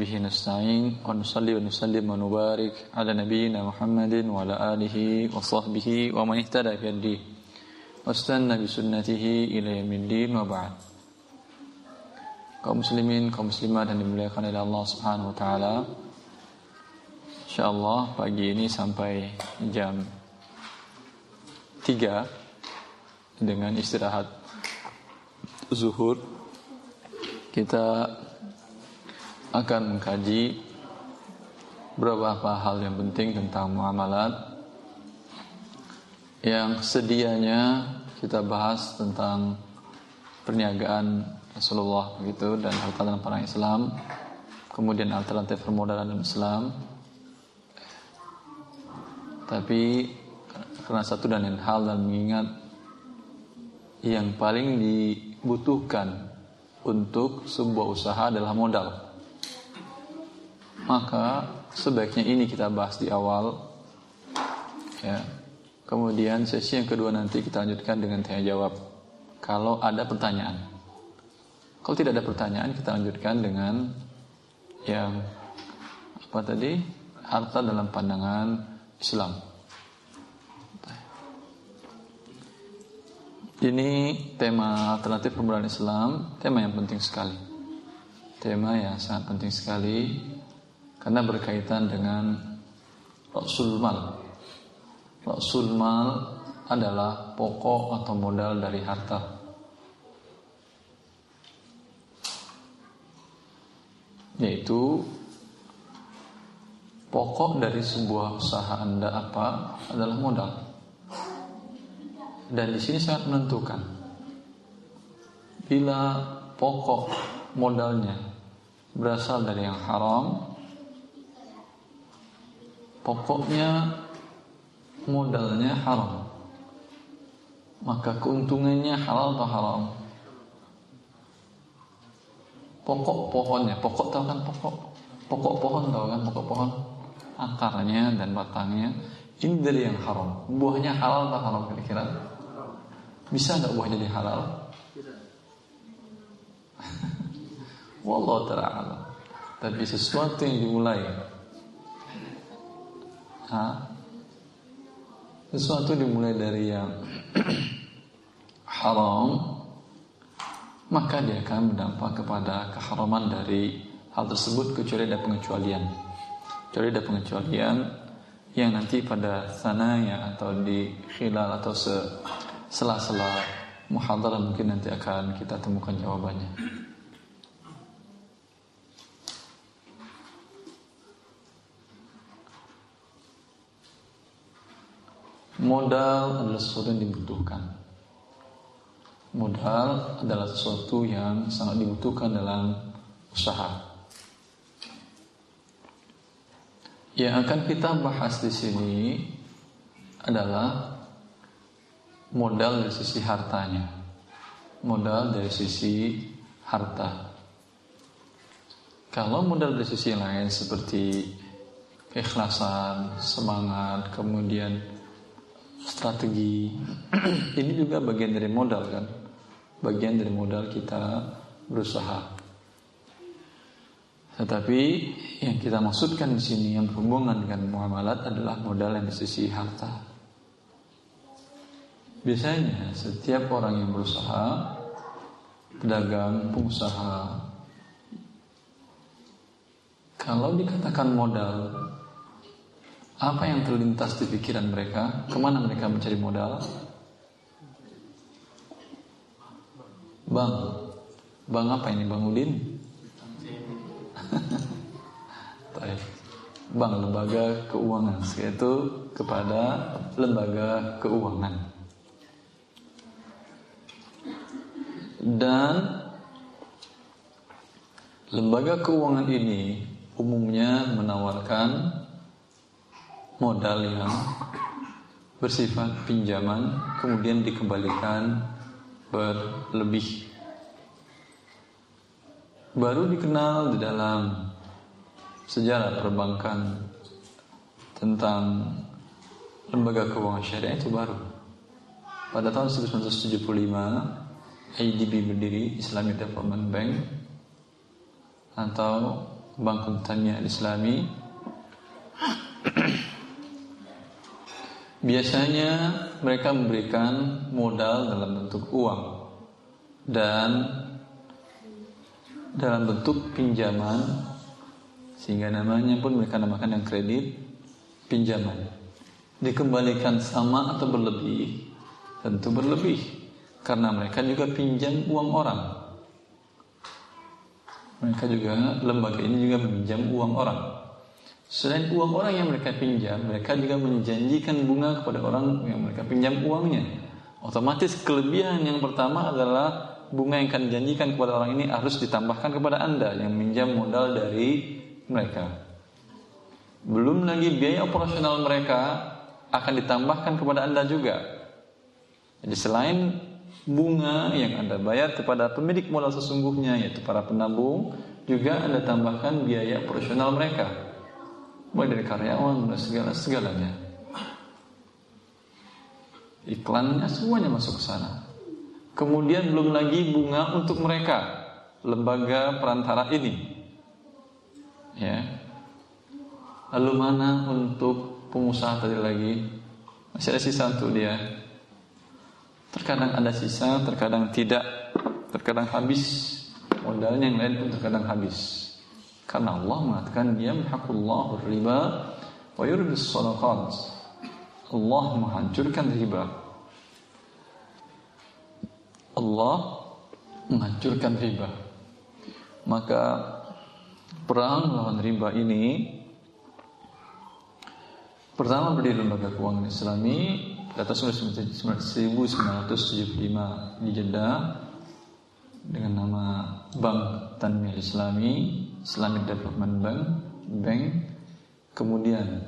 Bihi nasta'in wa nusalli wa nusallim wa nubarik ala nabiyyina Muhammadin wa ala alihi wa sahbihi wa man ihtada bi hadihi wa istanna bi sunnatihi ila yaumiddin wa ba'd. Kaum muslimin, kaum muslimat yang dimuliakan oleh Allah Subhanahu wa taala. Insyaallah pagi ini sampai jam 3 dengan istirahat zuhur kita akan mengkaji beberapa hal yang penting tentang muamalat. Yang sedianya kita bahas tentang perniagaan Rasulullah begitu dan harta dalam perang Islam kemudian alternatif permodalan dalam Islam. Tapi karena satu dan lain hal dan mengingat yang paling dibutuhkan untuk sebuah usaha adalah modal. Maka sebaiknya ini kita bahas di awal. Ya. Kemudian sesi yang kedua nanti kita lanjutkan dengan tanya jawab. Kalau ada pertanyaan. Kalau tidak ada pertanyaan kita lanjutkan dengan yang apa tadi? Harta dalam pandangan Islam. Ini tema alternatif pembelaan Islam, tema yang penting sekali. Tema yang sangat penting sekali karena berkaitan dengan Rasul Mal. Rasul Mal adalah pokok atau modal dari harta. Yaitu pokok dari sebuah usaha Anda apa adalah modal dan di sini sangat menentukan. Bila pokok modalnya berasal dari yang haram, pokoknya modalnya haram, maka keuntungannya halal atau haram? Pokok pohonnya, pokok tahu kan pokok, pokok pohon tahu kan pokok pohon, akarnya dan batangnya ini dari yang haram. Buahnya halal atau haram kira-kira? Bisa nggak buah jadi halal? Wallah ta'ala Tapi sesuatu yang dimulai ha? Sesuatu dimulai dari yang haram Maka dia akan berdampak kepada keharaman dari hal tersebut Kecuali ada pengecualian Kecuali ada pengecualian Yang nanti pada sananya atau di khilal atau se sela-sela muhadarah mungkin nanti akan kita temukan jawabannya. Modal adalah sesuatu yang dibutuhkan. Modal adalah sesuatu yang sangat dibutuhkan dalam usaha. Yang akan kita bahas di sini adalah modal dari sisi hartanya. Modal dari sisi harta. Kalau modal dari sisi lain seperti keikhlasan semangat kemudian strategi ini juga bagian dari modal kan? Bagian dari modal kita berusaha. Tetapi yang kita maksudkan di sini yang berhubungan dengan muamalat adalah modal yang di sisi harta Biasanya setiap orang yang berusaha Pedagang, pengusaha Kalau dikatakan modal Apa yang terlintas di pikiran mereka? Ke mana mereka mencari modal? Bang Bang apa ini? Bang Udin? Bang lembaga keuangan Yaitu kepada lembaga keuangan dan lembaga keuangan ini umumnya menawarkan modal yang bersifat pinjaman kemudian dikembalikan berlebih. Baru dikenal di dalam sejarah perbankan tentang lembaga keuangan syariah itu baru. Pada tahun 1975 IDB berdiri Islamic Development Bank atau Bank Hutannya Islami. Biasanya mereka memberikan modal dalam bentuk uang dan dalam bentuk pinjaman sehingga namanya pun mereka namakan yang kredit pinjaman. Dikembalikan sama atau berlebih? Tentu berlebih karena mereka juga pinjam uang orang mereka juga lembaga ini juga meminjam uang orang. Selain uang orang yang mereka pinjam, mereka juga menjanjikan bunga kepada orang yang mereka pinjam uangnya. Otomatis kelebihan yang pertama adalah bunga yang akan dijanjikan kepada orang ini harus ditambahkan kepada Anda yang minjam modal dari mereka. Belum lagi biaya operasional mereka akan ditambahkan kepada Anda juga. Jadi selain bunga yang Anda bayar kepada pemilik modal sesungguhnya yaitu para penabung juga Anda tambahkan biaya operasional mereka. Mulai dari karyawan dan segala segalanya. Iklannya semuanya masuk ke sana. Kemudian belum lagi bunga untuk mereka lembaga perantara ini. Ya. Lalu mana untuk pengusaha tadi lagi? Masih ada sisa untuk dia Terkadang ada sisa, terkadang tidak, terkadang habis. Modalnya yang lain pun terkadang habis. Karena Allah mengatakan yamhaqullahu riba wa yurbis sadaqat. Allah menghancurkan riba. Allah menghancurkan riba. Maka perang lawan riba ini pertama berdiri lembaga keuangan Islami data 1975 di Jeddah dengan nama Bank Tanmir Islami Islamic Development Bank Bank. Kemudian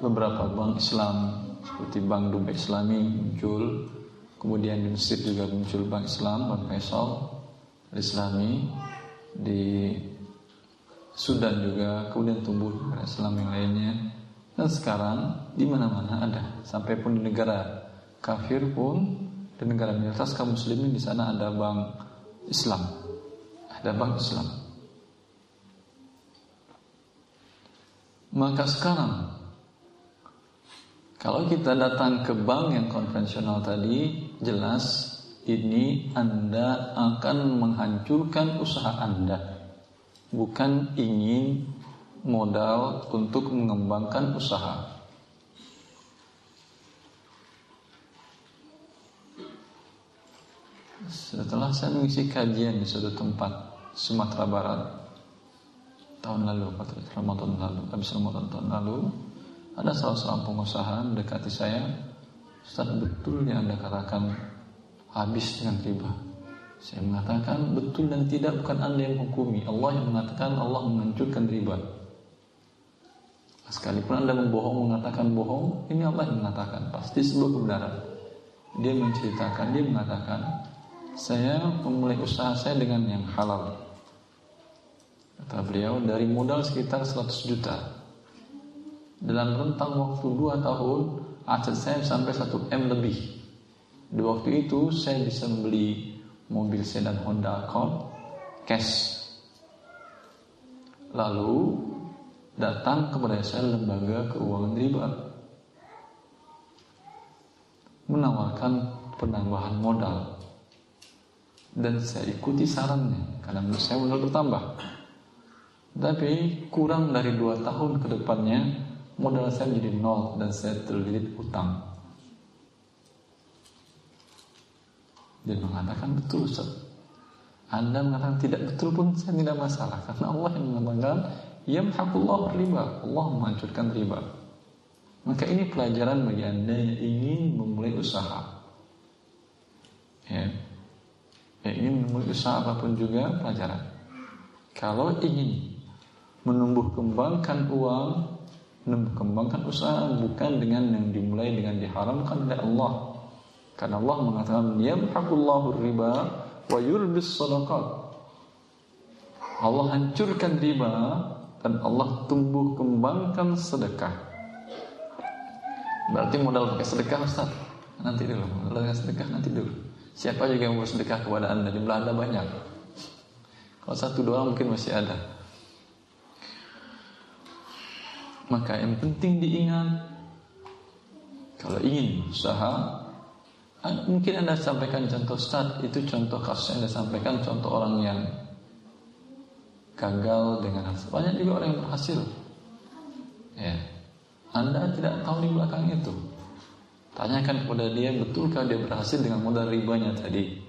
beberapa bank Islam seperti Bank Dubai Islami muncul. Kemudian di Mesir juga muncul Bank Islam Bank Faisal Islami. Di Sudan juga kemudian tumbuh Islam yang lainnya dan sekarang di mana-mana ada, sampai pun di negara kafir pun di negara minoritas kaum muslimin di sana ada bank Islam. Ada bank Islam. Maka sekarang kalau kita datang ke bank yang konvensional tadi, jelas ini Anda akan menghancurkan usaha Anda. Bukan ingin modal untuk mengembangkan usaha. Setelah saya mengisi kajian di suatu tempat Sumatera Barat tahun lalu, Ramadan lalu, habis Ramadan tahun lalu, ada salah seorang pengusaha mendekati saya, Ustaz betul yang anda katakan habis dengan riba. Saya mengatakan betul dan tidak bukan anda yang menghukumi Allah yang mengatakan Allah menghancurkan riba Sekalipun Anda membohong mengatakan bohong, ini Allah yang mengatakan pasti sebuah kebenaran. Dia menceritakan, dia mengatakan, saya memulai usaha saya dengan yang halal. Kata beliau dari modal sekitar 100 juta. Dalam rentang waktu 2 tahun, aset saya sampai 1 M lebih. Di waktu itu saya bisa membeli mobil sedan Honda Accord cash. Lalu datang kepada saya lembaga keuangan riba menawarkan penambahan modal. Dan saya ikuti sarannya karena menurut saya modal bertambah. Tapi kurang dari dua tahun ke depannya modal saya menjadi nol dan saya terlilit utang. Dia mengatakan betul Ustaz. Anda mengatakan tidak betul pun saya tidak masalah karena Allah yang mengatakan Yamhaqullah riba. Allah menghancurkan riba. Maka ini pelajaran bagi Anda yang ingin memulai usaha. Ya. Yang ingin memulai usaha apa pun juga pelajaran. Kalau ingin menumbuh kembangkan uang, menumbuh kembangkan usaha bukan dengan yang dimulai dengan diharamkan oleh Allah. Karena Allah mengatakan yamhaqullahu riba wa yurbis sadaqat. Allah hancurkan riba dan Allah tumbuh kembangkan sedekah. Berarti modal pakai sedekah Ustaz. Nanti dulu, dengan sedekah nanti dulu. Siapa juga yang mau sedekah kepada anda Jumlah anda banyak. Kalau satu dua mungkin masih ada. Maka yang penting diingat kalau ingin usaha Mungkin Anda sampaikan contoh start Itu contoh kasus yang Anda sampaikan Contoh orang yang Gagal dengan hasil. Banyak juga orang yang berhasil. Ya. Anda tidak tahu di belakang itu. Tanyakan kepada dia Betulkah dia berhasil dengan modal ribanya tadi?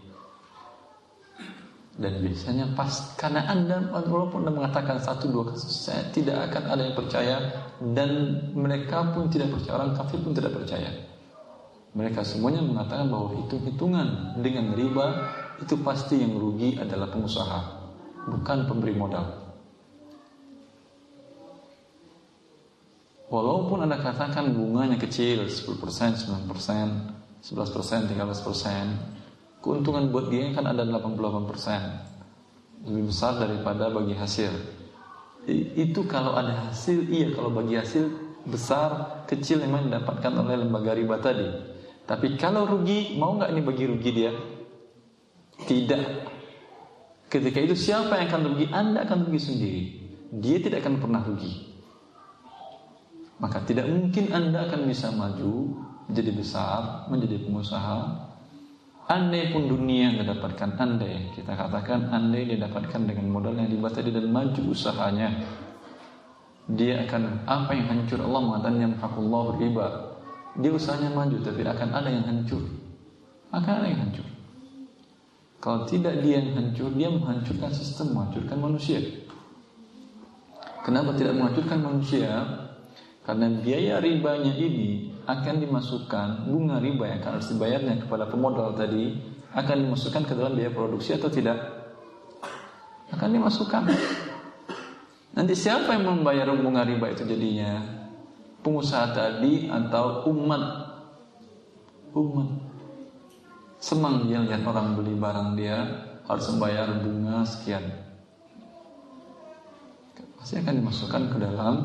Dan biasanya pas Karena Anda walaupun Anda mengatakan Satu dua kasus Saya tidak akan ada yang percaya Dan mereka pun tidak percaya Orang kafir pun tidak percaya. Mereka semuanya mengatakan bahwa hitung-hitungan dengan riba itu pasti yang rugi adalah pengusaha, bukan pemberi modal. Walaupun Anda katakan bunganya kecil 10%, 9%, 11%, 13%, keuntungan buat dia kan ada 88%. Lebih besar daripada bagi hasil. Itu kalau ada hasil, iya kalau bagi hasil besar, kecil memang didapatkan oleh lembaga riba tadi. Tapi kalau rugi, mau nggak ini bagi rugi dia? Tidak. Ketika itu siapa yang akan rugi? Anda akan rugi sendiri. Dia tidak akan pernah rugi. Maka tidak mungkin Anda akan bisa maju menjadi besar, menjadi pengusaha. Andai pun dunia yang dapatkan andai kita katakan andai dia dapatkan dengan modal yang dibatasi dan maju usahanya dia akan apa yang hancur Allah mengatakan yang riba dia usahanya maju tapi akan ada yang hancur. Akan ada yang hancur. Kalau tidak dia yang hancur, dia menghancurkan sistem, menghancurkan manusia. Kenapa tidak menghancurkan manusia? Karena biaya ribanya ini akan dimasukkan bunga riba yang akan harus dibayarnya kepada pemodal tadi akan dimasukkan ke dalam biaya produksi atau tidak? Akan dimasukkan. Nanti siapa yang membayar bunga riba itu jadinya? pengusaha tadi atau umat umat senang dia lihat orang beli barang dia harus membayar bunga sekian. Pasti akan dimasukkan ke dalam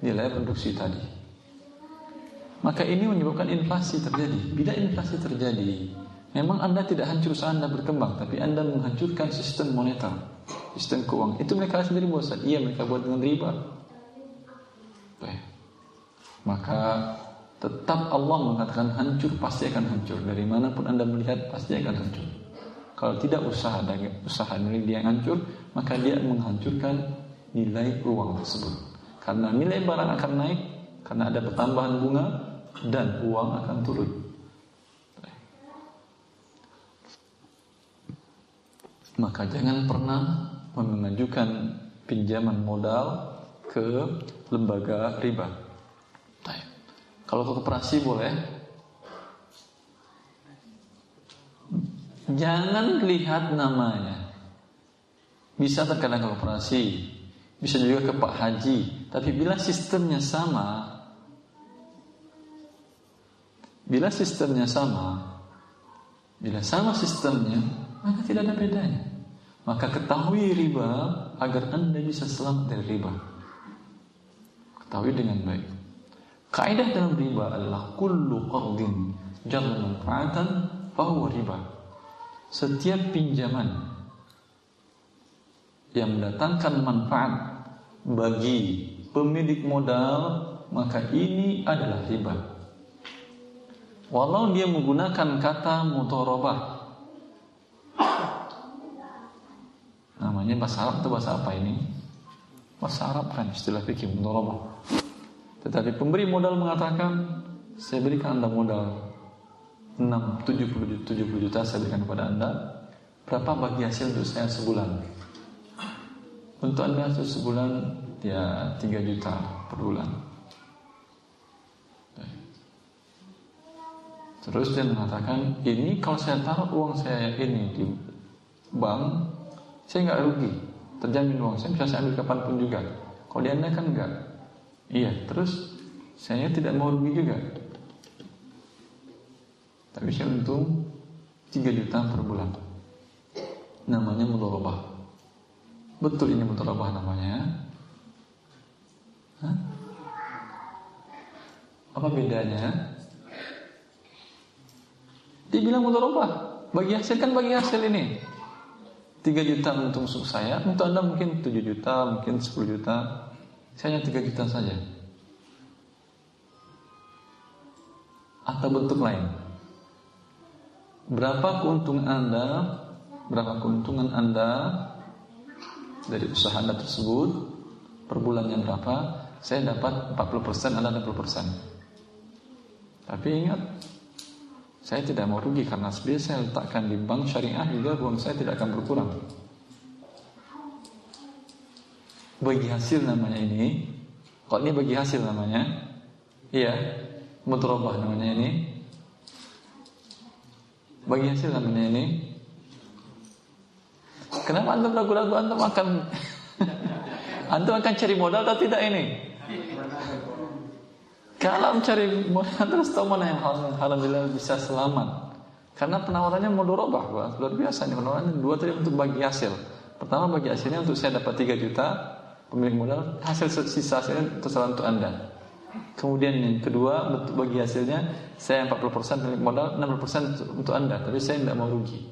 nilai produksi tadi. Maka ini menyebabkan inflasi terjadi. Bila inflasi terjadi memang anda tidak hancur saat anda berkembang tapi anda menghancurkan sistem moneter sistem keuangan. Itu mereka sendiri buat iya mereka buat dengan riba. Baik. Maka tetap Allah mengatakan hancur pasti akan hancur. Dari mana pun anda melihat pasti akan hancur. Kalau tidak usaha dari usaha ini dia yang hancur maka dia menghancurkan nilai uang tersebut. Karena nilai barang akan naik karena ada pertambahan bunga dan uang akan turun. Maka jangan pernah mengajukan pinjaman modal ke lembaga riba kalau koperasi boleh. Jangan lihat namanya. Bisa terkadang koperasi, bisa juga ke Pak Haji. Tapi bila sistemnya sama, bila sistemnya sama, bila sama sistemnya, maka tidak ada bedanya. Maka ketahui riba agar anda bisa selamat dari riba. Ketahui dengan baik. Kaidah dalam riba adalah kullu qardin jarra manfaatan fahuwa riba. Setiap pinjaman yang mendatangkan manfaat bagi pemilik modal maka ini adalah riba. Walau dia menggunakan kata mutorobah Namanya bahasa Arab atau bahasa apa ini? Bahasa Arab kan istilah fikih mutorobah tetapi pemberi modal mengatakan, saya berikan Anda modal 6, 70, 70 juta saya berikan kepada Anda. Berapa bagi hasil untuk saya sebulan? Untuk Anda sebulan ya 3 juta per bulan. Terus dia mengatakan, ini kalau saya taruh uang saya ini di bank, saya nggak rugi, terjamin uang saya bisa saya ambil kapan pun juga. Kalau di anda kan enggak, Iya, terus saya tidak mau rugi juga. Tapi saya untung 3 juta per bulan. Namanya mudharabah. Betul ini mudharabah namanya. Hah? Apa bedanya? Dibilang mudharabah. Bagi hasil kan bagi hasil ini. 3 juta untuk saya, untuk Anda mungkin 7 juta, mungkin 10 juta. Saya hanya 3 juta saja. Atau bentuk lain. Berapa keuntungan Anda, berapa keuntungan Anda dari usaha Anda tersebut per bulannya berapa? Saya dapat 40%, Anda 60%. Tapi ingat, saya tidak mau rugi karena sebenarnya saya letakkan di bank syariah juga uang saya tidak akan berkurang. Bagi hasil namanya ini, kok ini bagi hasil namanya? Iya, mutrobah namanya ini. Bagi hasil namanya ini. Kenapa antum ragu-ragu antum akan antum akan cari modal atau tidak ini? Kalau mencari terus tahu mana yang alhamdulillah bisa selamat. Karena penawarannya mudorobah, luar biasa ini penawarannya dua tadi untuk bagi hasil. Pertama bagi hasilnya untuk saya dapat 3 juta pemilik modal, hasil sisa hasilnya terserah untuk anda. Kemudian yang kedua bagi hasilnya saya 40% pemilik modal, 60% untuk anda, tapi saya tidak mau rugi.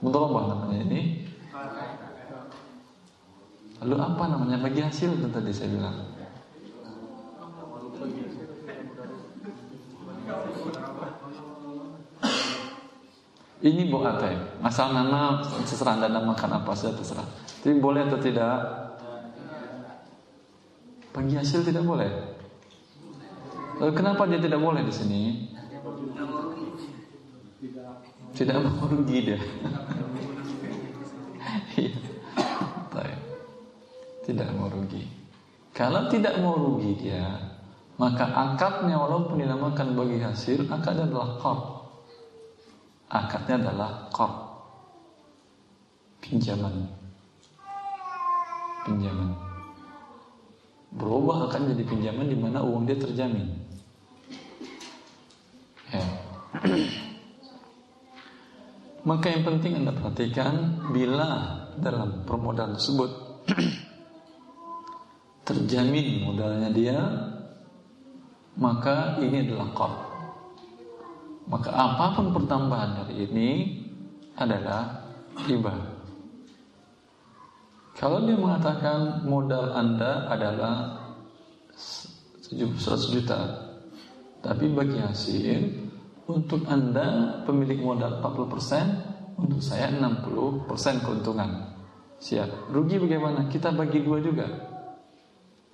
Mudorobah namanya ini. Lalu apa namanya bagi hasil itu tadi saya bilang. Ini bu atay. Masalah nama terserah anda namakan apa saja terserah. Tapi boleh atau tidak? Bagi hasil tidak boleh. Lalu kenapa dia tidak boleh di sini? Tidak mau rugi dia. Iya. tidak mau rugi. Kalau tidak mau rugi dia, maka akadnya walaupun dinamakan bagi hasil, akadnya adalah qard akadnya adalah kor. Pinjaman. Pinjaman. Berubah akan jadi pinjaman di mana uang dia terjamin. Ya. Maka yang penting anda perhatikan bila dalam permodalan tersebut terjamin modalnya dia maka ini adalah kor maka apa pun pertambahan dari ini adalah riba. Kalau dia mengatakan modal Anda adalah 100 juta, tapi bagi hasil untuk Anda pemilik modal 40%, untuk saya 60% keuntungan. Siap. Rugi bagaimana? Kita bagi dua juga.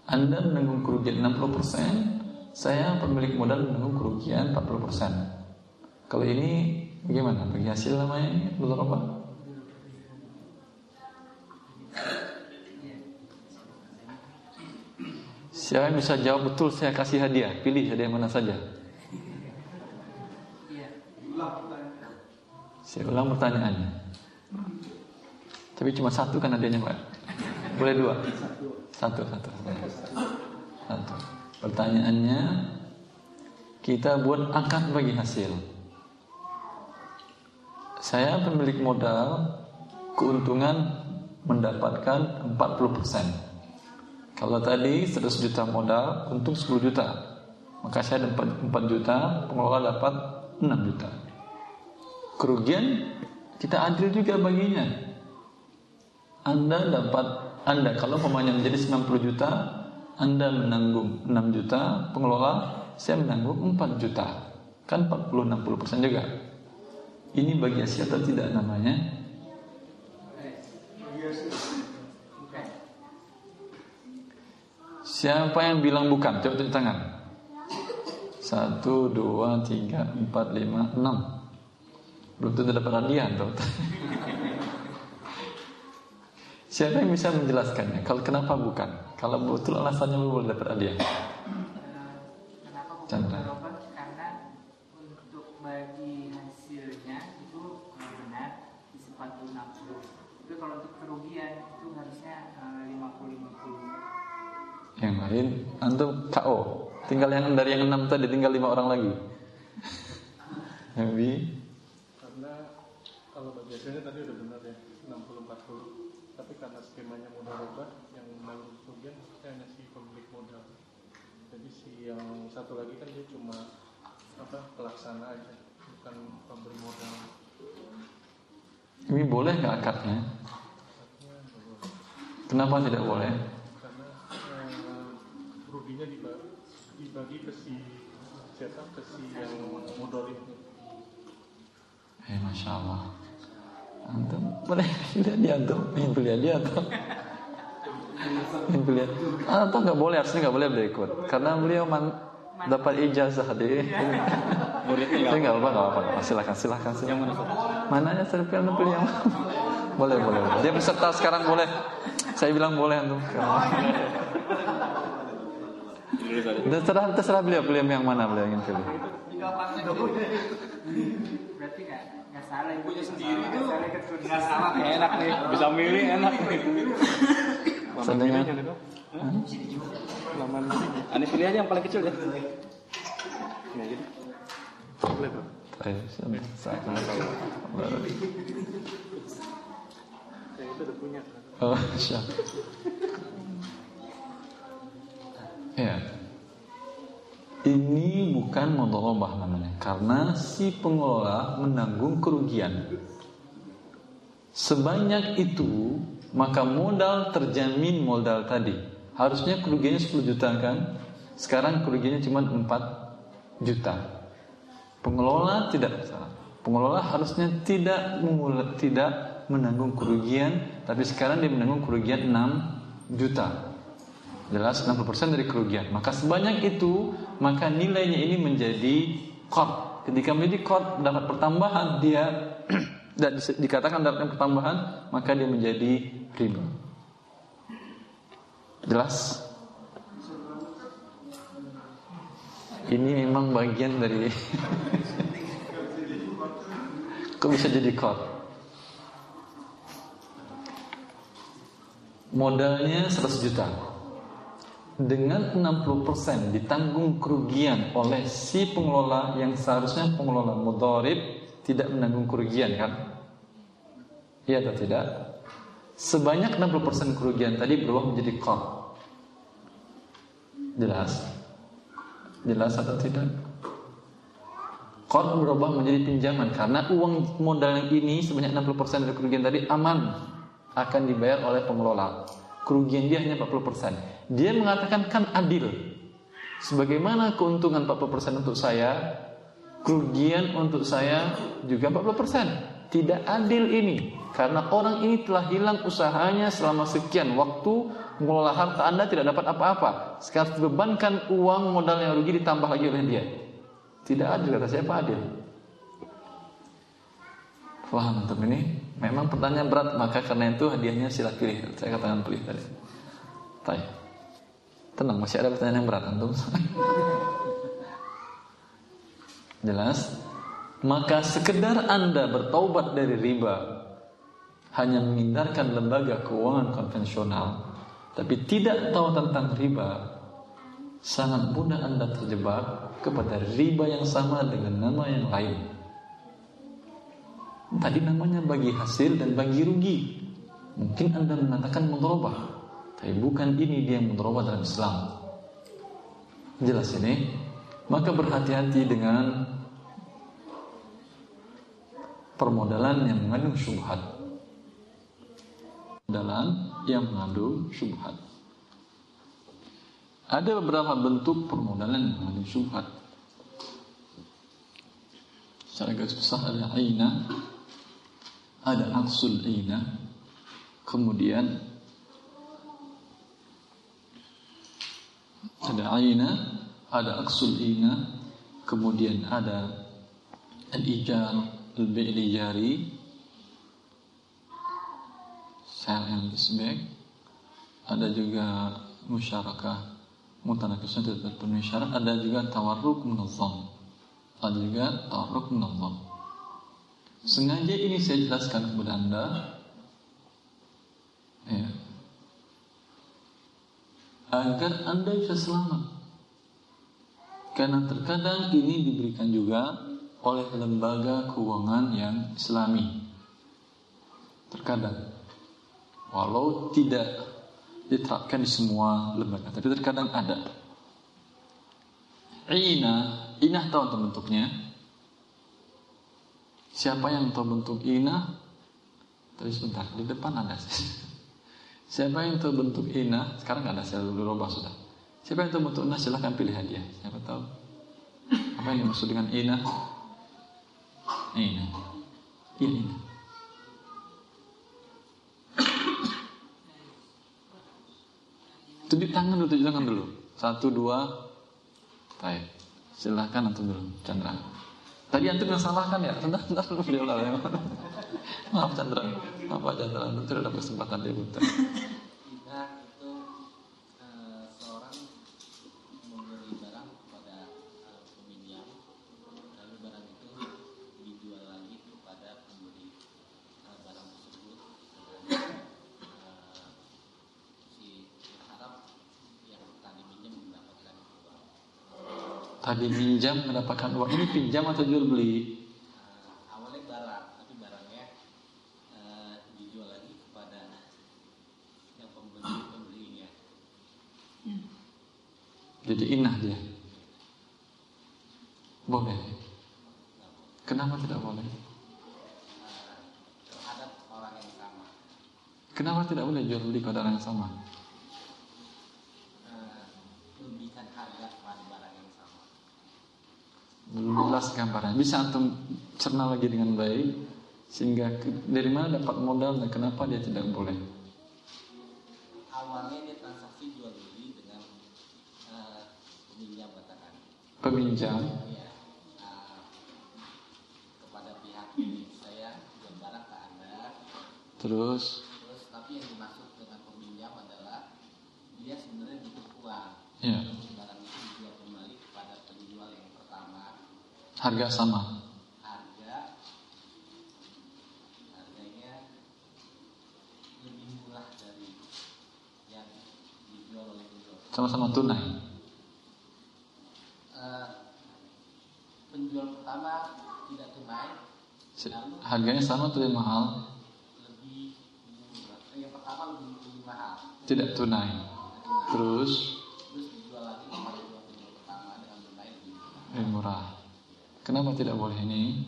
Anda menanggung kerugian 60%, saya pemilik modal menanggung kerugian 40%. Kalau ini bagaimana? Bagi hasil namanya ini? Apa? Siapa yang bisa jawab betul saya kasih hadiah. Pilih hadiah mana saja. Saya ulang pertanyaannya. Tapi cuma satu kan hadiahnya Pak? Boleh dua? Satu, satu Satu. Pertanyaannya Kita buat akad bagi hasil saya pemilik modal keuntungan mendapatkan 40%. Kalau tadi 100 juta modal untuk 10 juta, maka saya dapat 4 juta, pengelola dapat 6 juta. Kerugian kita adil juga baginya. Anda dapat Anda kalau pemainnya menjadi 90 juta, Anda menanggung 6 juta, pengelola saya menanggung 4 juta. Kan 40 60% juga. Ini bagi Asia atau tidak namanya? Siapa yang bilang bukan? Coba tunjuk tangan. Satu, dua, tiga, empat, lima, enam. Belum tentu dapat hadiah, Siapa yang bisa menjelaskannya? Kalau kenapa bukan? Kalau betul alasannya boleh dapat hadiah. Chandra. Yang lain antum KO. Tinggal yang dari yang enam tadi tinggal lima orang lagi. Nabi karena kalau bagi hasilnya tadi udah benar ya 60 40 tapi karena skemanya modal rubah yang menanggung kerugian hanya si pemilik modal jadi si yang satu lagi kan dia cuma apa pelaksana aja, bukan pemberi modal. Ini boleh nggak akadnya? Kenapa tidak boleh? Karena eh, ruginya dibagi, dibagi ke si siapa ke si yang mudolim. Eh, masya Allah. Antum boleh lihat dia antum, ingin lihat dia atau ingin lihat. Atau nggak boleh, harusnya nggak boleh beliau ikut, karena beliau man, dapat ijazah di. Muridnya Saya nggak apa nggak apa, apa. Silakan, silakan, silakan. Mananya saya pilih yang boleh, boleh. Dia peserta sekarang boleh. Saya bilang boleh antum. Terserah, terserah beliau, beliau yang mana beliau ingin pilih. Berarti nggak salah ibunya sendiri itu nggak salah enak nih, bisa milih enak nih. Laman ini pilih aja yang paling kecil ya. ya gitu. Boleh tuh. Baik, saya akan Yang itu udah punya. Oh. Ya. Ini bukan mudharabah namanya karena si pengelola menanggung kerugian. Sebanyak itu maka modal terjamin modal tadi. Harusnya kerugiannya 10 juta kan? Sekarang kerugiannya cuma 4 juta. Pengelola tidak salah. Pengelola harusnya tidak mengul- tidak menanggung kerugian, tapi sekarang dia menanggung kerugian 6 juta. Jelas 60% dari kerugian. Maka sebanyak itu, maka nilainya ini menjadi qard. Ketika menjadi qard dapat pertambahan dia dan dikatakan dapat pertambahan, maka dia menjadi riba. Jelas? Ini memang bagian dari Kok bisa jadi qard? Modalnya 100 juta. Dengan 60% ditanggung kerugian oleh si pengelola Yang seharusnya pengelola mudharib Tidak menanggung kerugian kan? Iya atau tidak? Sebanyak 60% kerugian tadi berubah menjadi qard Jelas? Jelas atau tidak? Qard berubah menjadi pinjaman karena uang modal yang ini sebanyak 60% dari kerugian tadi aman akan dibayar oleh pengelola. Kerugian dia hanya 40%. Dia mengatakan kan adil. Sebagaimana keuntungan 40% untuk saya, kerugian untuk saya juga 40%. Tidak adil ini karena orang ini telah hilang usahanya selama sekian waktu mengelola harta Anda tidak dapat apa-apa. Sekarang dibebankan uang modal yang rugi ditambah lagi oleh dia. Tidak adil kata siapa adil? Paham antum ini? Memang pertanyaan berat maka karena itu hadiahnya sila pilih. Saya katakan pilih tadi. Tay. Tenang masih ada pertanyaan yang berat antum. Jelas? Maka sekedar Anda bertaubat dari riba hanya menghindarkan lembaga keuangan konvensional tapi tidak tahu tentang riba sangat mudah Anda terjebak kepada riba yang sama dengan nama yang lain. Tadi namanya bagi hasil dan bagi rugi. Mungkin Anda mengatakan mudharabah, tapi bukan ini dia mudharabah dalam Islam. Jelas ini? Maka berhati-hati dengan permodalan yang mengandung syubhat. Permodalan yang mengandung syubhat. Ada beberapa bentuk permodalan yang mengandung syubhat. Secara garis besar ada aina, ada aksul aina, kemudian ada aina, ada aksul aina, kemudian ada al-ijar, al-bi'li jari, sel yang ada juga musyarakah mutanakisnya tidak terpenuhi syarat. Ada juga tawarruk munazzam ada juga tawarruk munazzam sengaja ini saya jelaskan kepada anda. Ya, agar anda bisa selamat. Karena terkadang ini diberikan juga oleh lembaga keuangan yang islami. Terkadang. Walau tidak diterapkan di semua lembaga, tapi terkadang ada. Ina inah tahu bentuknya? Siapa yang tahu bentuk inah? Tapi sebentar, di depan ada Siapa yang tahu bentuk inah? Sekarang nggak ada sel robah sudah. Siapa yang tahu bentuk inah? Silahkan pilih hadiah. Siapa tahu? Apa yang dimaksud dengan inah? Inah. Iya inah. Tunjuk tangan dulu, tunjuk tangan dulu. Satu, dua. Baik. Silahkan antum dulu, Chandra. Tadi antum yang salah kan ya? Sebentar dulu beliau lah. Maaf Chandra. Pak Chandra, antum ada kesempatan dia buta. Kita itu eh, seorang memberi barang kepada eh, peminjam, lalu barang itu dijual lagi kepada pembeli eh, barang tersebut. Dan, eh, si berharap yang tadi minjem mendapatkan uang. Tadi minjam mendapatkan uang. Ini pinjam atau jual beli? Eh, awalnya barang, tapi barangnya eh, dijual lagi kepada yang pembeli pembelinya. Jadi inah dia. Boleh. Kenapa tidak boleh? terhadap orang yang sama. Kenapa tidak boleh jual beli kepada orang yang sama? Eh, Lebihkan harga pada barang yang sama. Gambarannya. Bisa antum cerna lagi dengan baik sehingga dari mana dapat modal dan kenapa dia tidak boleh? Awalnya dia transaksi jual beli dengan eh, peminjam katakan, Peminjam, ya, eh, kepada pihak ini saya ke anda, terus terus tapi yang dimaksud dengan peminjam adalah dia sebenarnya butuh uang. ya Barang itu dijual kembali kepada penjual yang pertama, harga sama. harga harganya lebih murah dari yang dijual oleh penjual. Sama-sama tunai. Eh, penjual pertama tidak tunai, Harganya sama atau lebih mahal? lebih murah. Eh, Yang pertama lebih, lebih mahal. Tidak tunai. Terus Terus dijual lagi kepada dua penjual pertama dengan tunai lebih murah. lebih murah. Kenapa tidak boleh ini?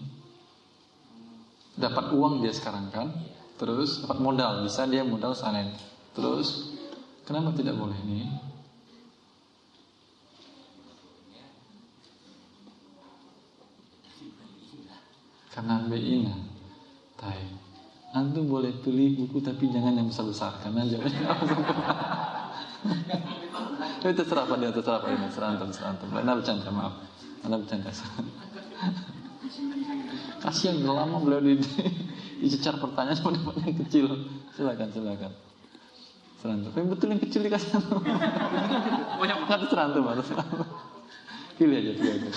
Dapat uang dia sekarang kan? Terus dapat modal, bisa dia modal sana. Terus kenapa tidak boleh ini? Karena beina. Tai. Antum boleh pilih buku tapi jangan yang besar-besar karena jawabnya Itu terserah dia, terserah pada terserah antum, terserah antum. Anda bercanda, maaf. Anda bercanda. Kasihan lama beliau di, dicecar pertanyaan sama dapat yang kecil. Silakan, silakan. Antum. Yang betul yang kecil dikasih. Nggak terserah antum, terserah antum. Pilih aja, pilih aja.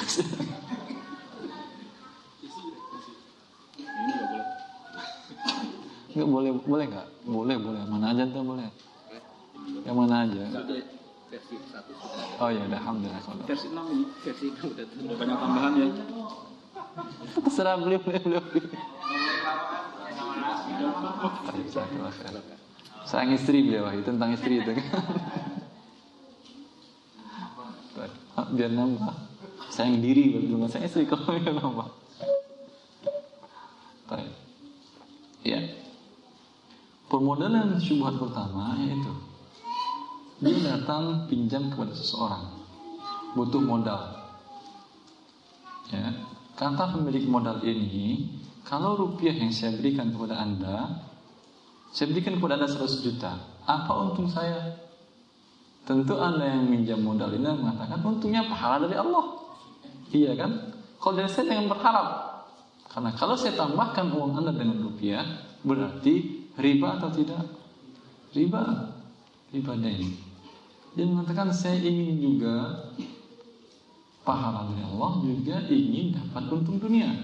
Nggak boleh, boleh nggak? Boleh, boleh. Mana aja tuh boleh. Yang mana aja? Versi satu Oh ya, udah, alhamdulillah. kalau- versi 6 ini versi udah udah banyak tambahan ya Terserah beliau, beliau, beliau. Sayang istri beliau, itu tentang istri itu kan. Biar nambah. Sayang diri, belum sayang istri kalau biar nambah. Baik. Ya. Permodalan syubhat pertama yaitu dia datang pinjam kepada seseorang. Butuh modal. Ya. Kata pemilik modal ini kalau rupiah yang saya berikan kepada anda saya berikan kepada anda 100 juta apa untung saya? Tentu anda yang minjam modal ini mengatakan untungnya pahala dari Allah. Iya kan? Kalau dari saya jangan berharap. Karena kalau saya tambahkan uang anda dengan rupiah berarti riba atau tidak? Riba. Riba dain dia mengatakan saya ingin juga pahala dari Allah juga ingin dapat untung dunia.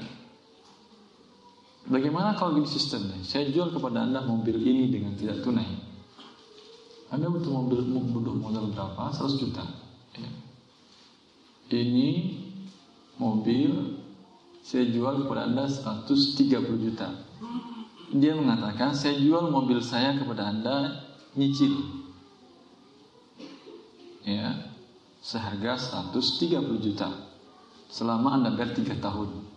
Bagaimana kalau gini sistemnya? Saya jual kepada anda mobil ini dengan tidak tunai. Anda butuh mobil butuh modal berapa? 100 juta. Ya. Ini mobil saya jual kepada anda 130 juta. Dia mengatakan saya jual mobil saya kepada anda nyicil ya seharga 130 juta selama Anda bayar tiga tahun.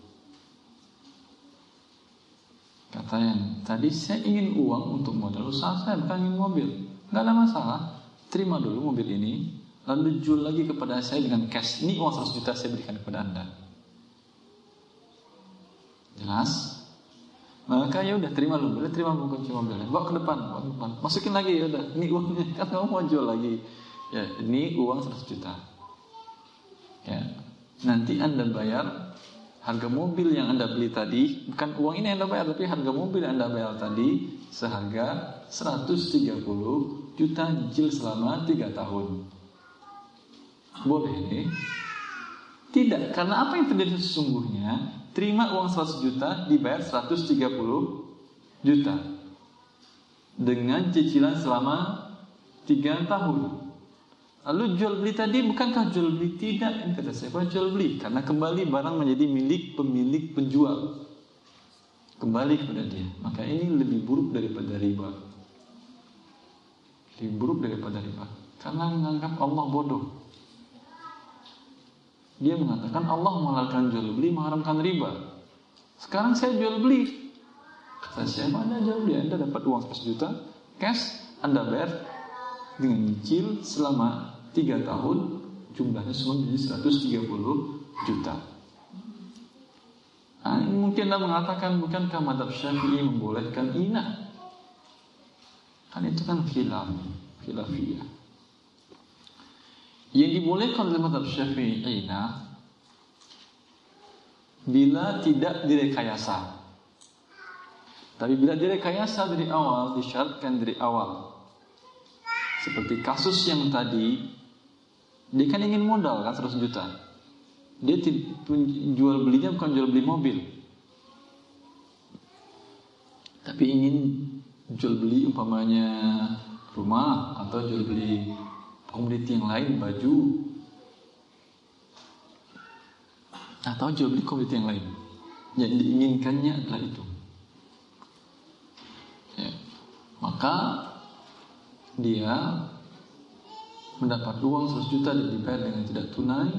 Kata yang tadi saya ingin uang untuk modal usaha saya bukan ingin mobil. Nggak ada masalah. Terima dulu mobil ini, lalu jual lagi kepada saya dengan cash. Ini uang 100 juta saya berikan kepada Anda. Jelas? Maka ya udah terima dulu, terima kunci mobilnya, bawa ke depan, bawa ke depan, masukin lagi ya udah, ini uangnya kan kamu mau jual lagi, ya ini uang 100 juta, ya. Nanti anda bayar harga mobil yang anda beli tadi, bukan uang ini yang anda bayar, tapi harga mobil yang anda bayar tadi seharga 130 juta nyicil selama 3 tahun, boleh ini? Tidak, karena apa yang terjadi sesungguhnya? Terima uang 100 juta dibayar 130 juta. Dengan cicilan selama 3 tahun. Lalu jual beli tadi bukankah jual beli tidak? Yang kata saya bukan jual beli karena kembali barang menjadi milik pemilik penjual. Kembali kepada dia. Maka ini lebih buruk daripada riba. Lebih buruk daripada riba. Karena menganggap Allah bodoh. Dia mengatakan Allah menghalalkan jual beli, mengharamkan riba. Sekarang saya jual beli. Kata siapa Anda jual beli? Anda dapat uang 100 juta, cash, Anda bayar dengan nyicil selama 3 tahun, jumlahnya semua menjadi 130 juta. Nah, mungkin Anda mengatakan bukankah madhab syafi'i membolehkan inah? Kan itu kan khilaf, khilafiyah. Yang dibolehkan oleh madhab syafi'ina bila tidak direkayasa. Tapi bila direkayasa dari awal, disyaratkan dari awal. Seperti kasus yang tadi, dia kan ingin modal kan 100 juta. Dia jual belinya bukan jual beli mobil. Tapi ingin jual beli umpamanya rumah atau jual beli komoditi yang lain baju atau jual beli komoditi yang lain yang diinginkannya adalah itu ya. maka dia mendapat uang 100 juta dan dibayar dengan tidak tunai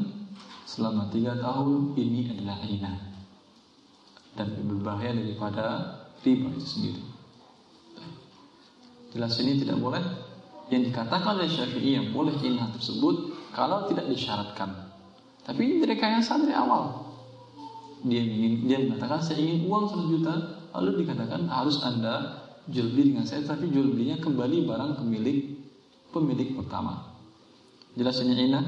selama 3 tahun ini adalah hina dan lebih berbahaya daripada riba itu sendiri jelas ini tidak boleh yang dikatakan oleh Syafi'i yang boleh inah tersebut kalau tidak disyaratkan. Tapi ini direkayasa dari awal. Dia ingin dia mengatakan saya ingin uang 100 juta, lalu dikatakan harus anda jual beli dengan saya, tapi jual belinya kembali barang pemilik pemilik pertama. Jelasnya inah.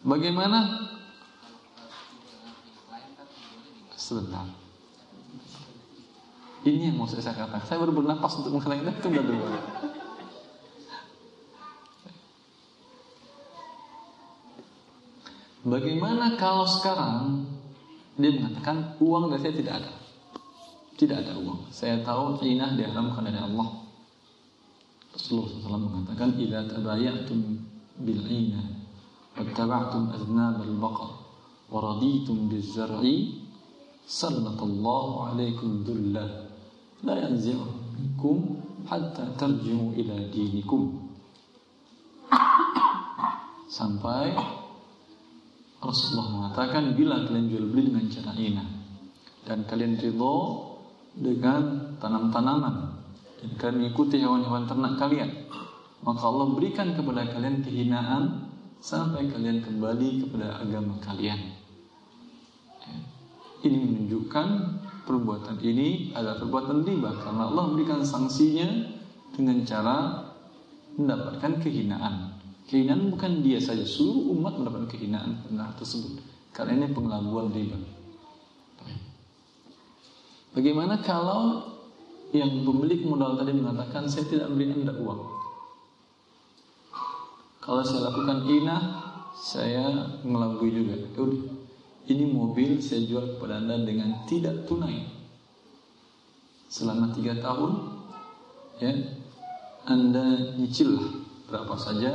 Bagaimana? Sebentar. Ini yang mau saya katakan. Saya baru bernapas untuk mengatakan itu tunda dulu. Bagaimana kalau sekarang dia mengatakan uang dari saya tidak ada, tidak ada uang. Saya tahu inah diharamkan oleh Allah. Rasulullah SAW mengatakan, "Idza tabayatum bil wattaba'tum aznab al baqar, wa raditum biz zar'i, sallallahu alaikum dhullah." la yanzi'ukum hatta tarji'u ila dinikum sampai Rasulullah mengatakan bila kalian jual beli dengan cara ini dan kalian ridho dengan tanam-tanaman dan kalian mengikuti hewan-hewan ternak kalian maka Allah berikan kepada kalian kehinaan sampai kalian kembali kepada agama kalian ini menunjukkan perbuatan ini adalah perbuatan riba karena Allah memberikan sanksinya dengan cara mendapatkan kehinaan. Kehinaan bukan dia saja, seluruh umat mendapatkan kehinaan karena tersebut. Karena ini pengelabuan riba. Bagaimana kalau yang pemilik modal tadi mengatakan saya tidak beri anda uang. Kalau saya lakukan inah, saya mengelabui juga. Ya udah, ini mobil saya jual kepada anda dengan tidak tunai selama tiga tahun ya anda nyicil berapa saja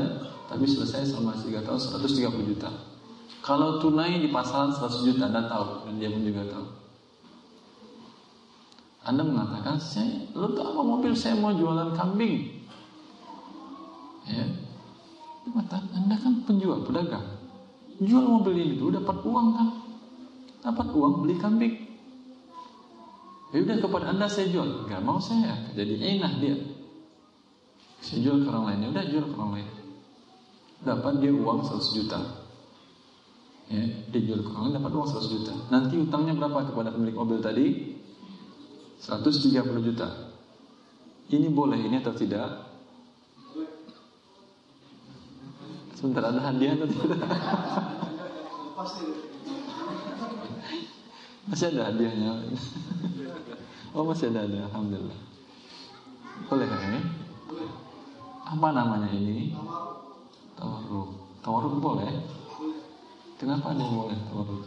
tapi selesai selama tiga tahun 130 juta kalau tunai di pasaran 100 juta anda tahu dan dia pun juga tahu anda mengatakan saya lu tahu apa mobil saya mau jualan kambing ya Mata, anda kan penjual, pedagang. Jual mobil ini dulu dapat uang kan? Dapat uang beli kambing. Ya udah kepada anda saya jual, nggak mau saya, jadi enak dia. Saya jual ke orang lain, ya udah jual ke orang lain. Dapat dia uang 100 juta. Ya, dia jual ke orang lain dapat uang 100 juta. Nanti utangnya berapa kepada pemilik mobil tadi? 130 juta. Ini boleh ini atau tidak? Sebentar ada hadiah atau tidak? Masih ada hadiahnya. Oh masih ada ada, alhamdulillah. Boleh ya? Apa namanya ini? Tawaruk. Tawaruk boleh? Kenapa ada yang boleh tawaruk?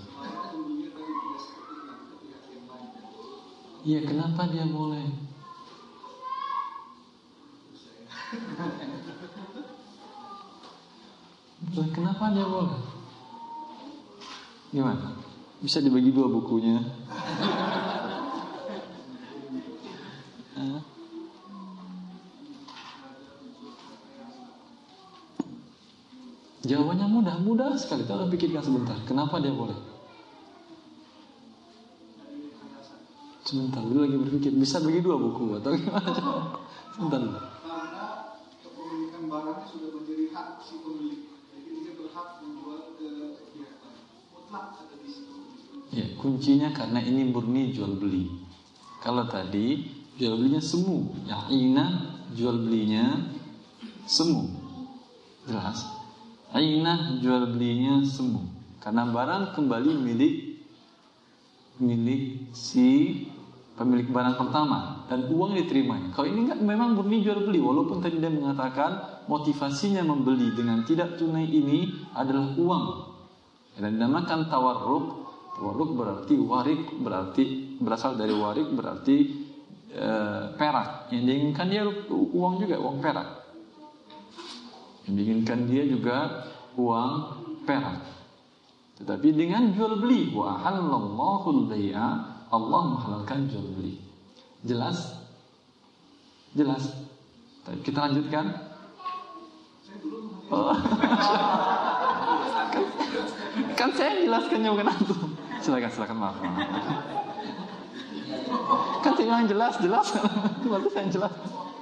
Iya, kenapa dia boleh? Kenapa dia boleh? Gimana? Bisa dibagi dua bukunya? Jawabannya mudah, mudah sekali. Tolong pikirkan sebentar. Kenapa dia boleh? Sebentar, dulu lagi berpikir. Bisa bagi dua buku atau gimana? Sebentar. karena kepemilikan barangnya sudah menjadi hak si pemilik. Jadi dia berhak menjual ke pihak lain. Mutlak ada di situ. Ya, kuncinya karena ini murni jual beli. Kalau tadi jual belinya semu, yang ina jual belinya semu. Jelas? Aina jual belinya semu. Karena barang kembali milik milik si pemilik barang pertama dan uang diterimanya. Kalau ini enggak memang murni jual beli walaupun tadi dia mengatakan motivasinya membeli dengan tidak tunai ini adalah uang. Dan dinamakan tawarruk. Tawarruk berarti warik berarti berasal dari warik berarti e, perak. Yang diinginkan dia uang juga uang perak. Yang diinginkan dia juga uang perak. Tetapi dengan jual beli wa halallahu al-bai'a Allah menghalalkan jual beli. Jelas? Jelas. Kita lanjutkan. Oh. kan, kan saya jelaskannya bukan antum. Silakan, silakan maaf. maaf. Kan saya yang jelas, jelas. Berarti saya yang jelas.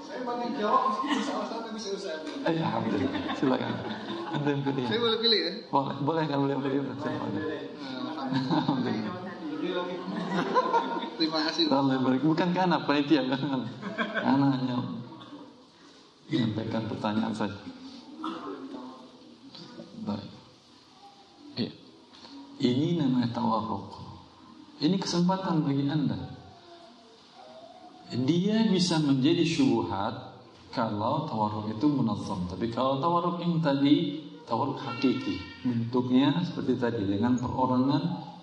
Saya banyak jawab, salah bisa saya. Eh, alhamdulillah. Silakan. Anda yang pilih. Saya boleh pilih ya? Boleh, boleh kalau boleh pilih. Silakan. Alhamdulillah. Terima kasih. Allah barik. Bukan karena panitia kan. Karena hanya menyampaikan pertanyaan saja. Baik. Iya. Ini namanya tawarruk. Ini kesempatan bagi Anda. Dia bisa menjadi syubhat kalau tawarruk itu munazzam. Tapi kalau tawarruk yang tadi tawarruk hakiki, bentuknya seperti tadi dengan perorangan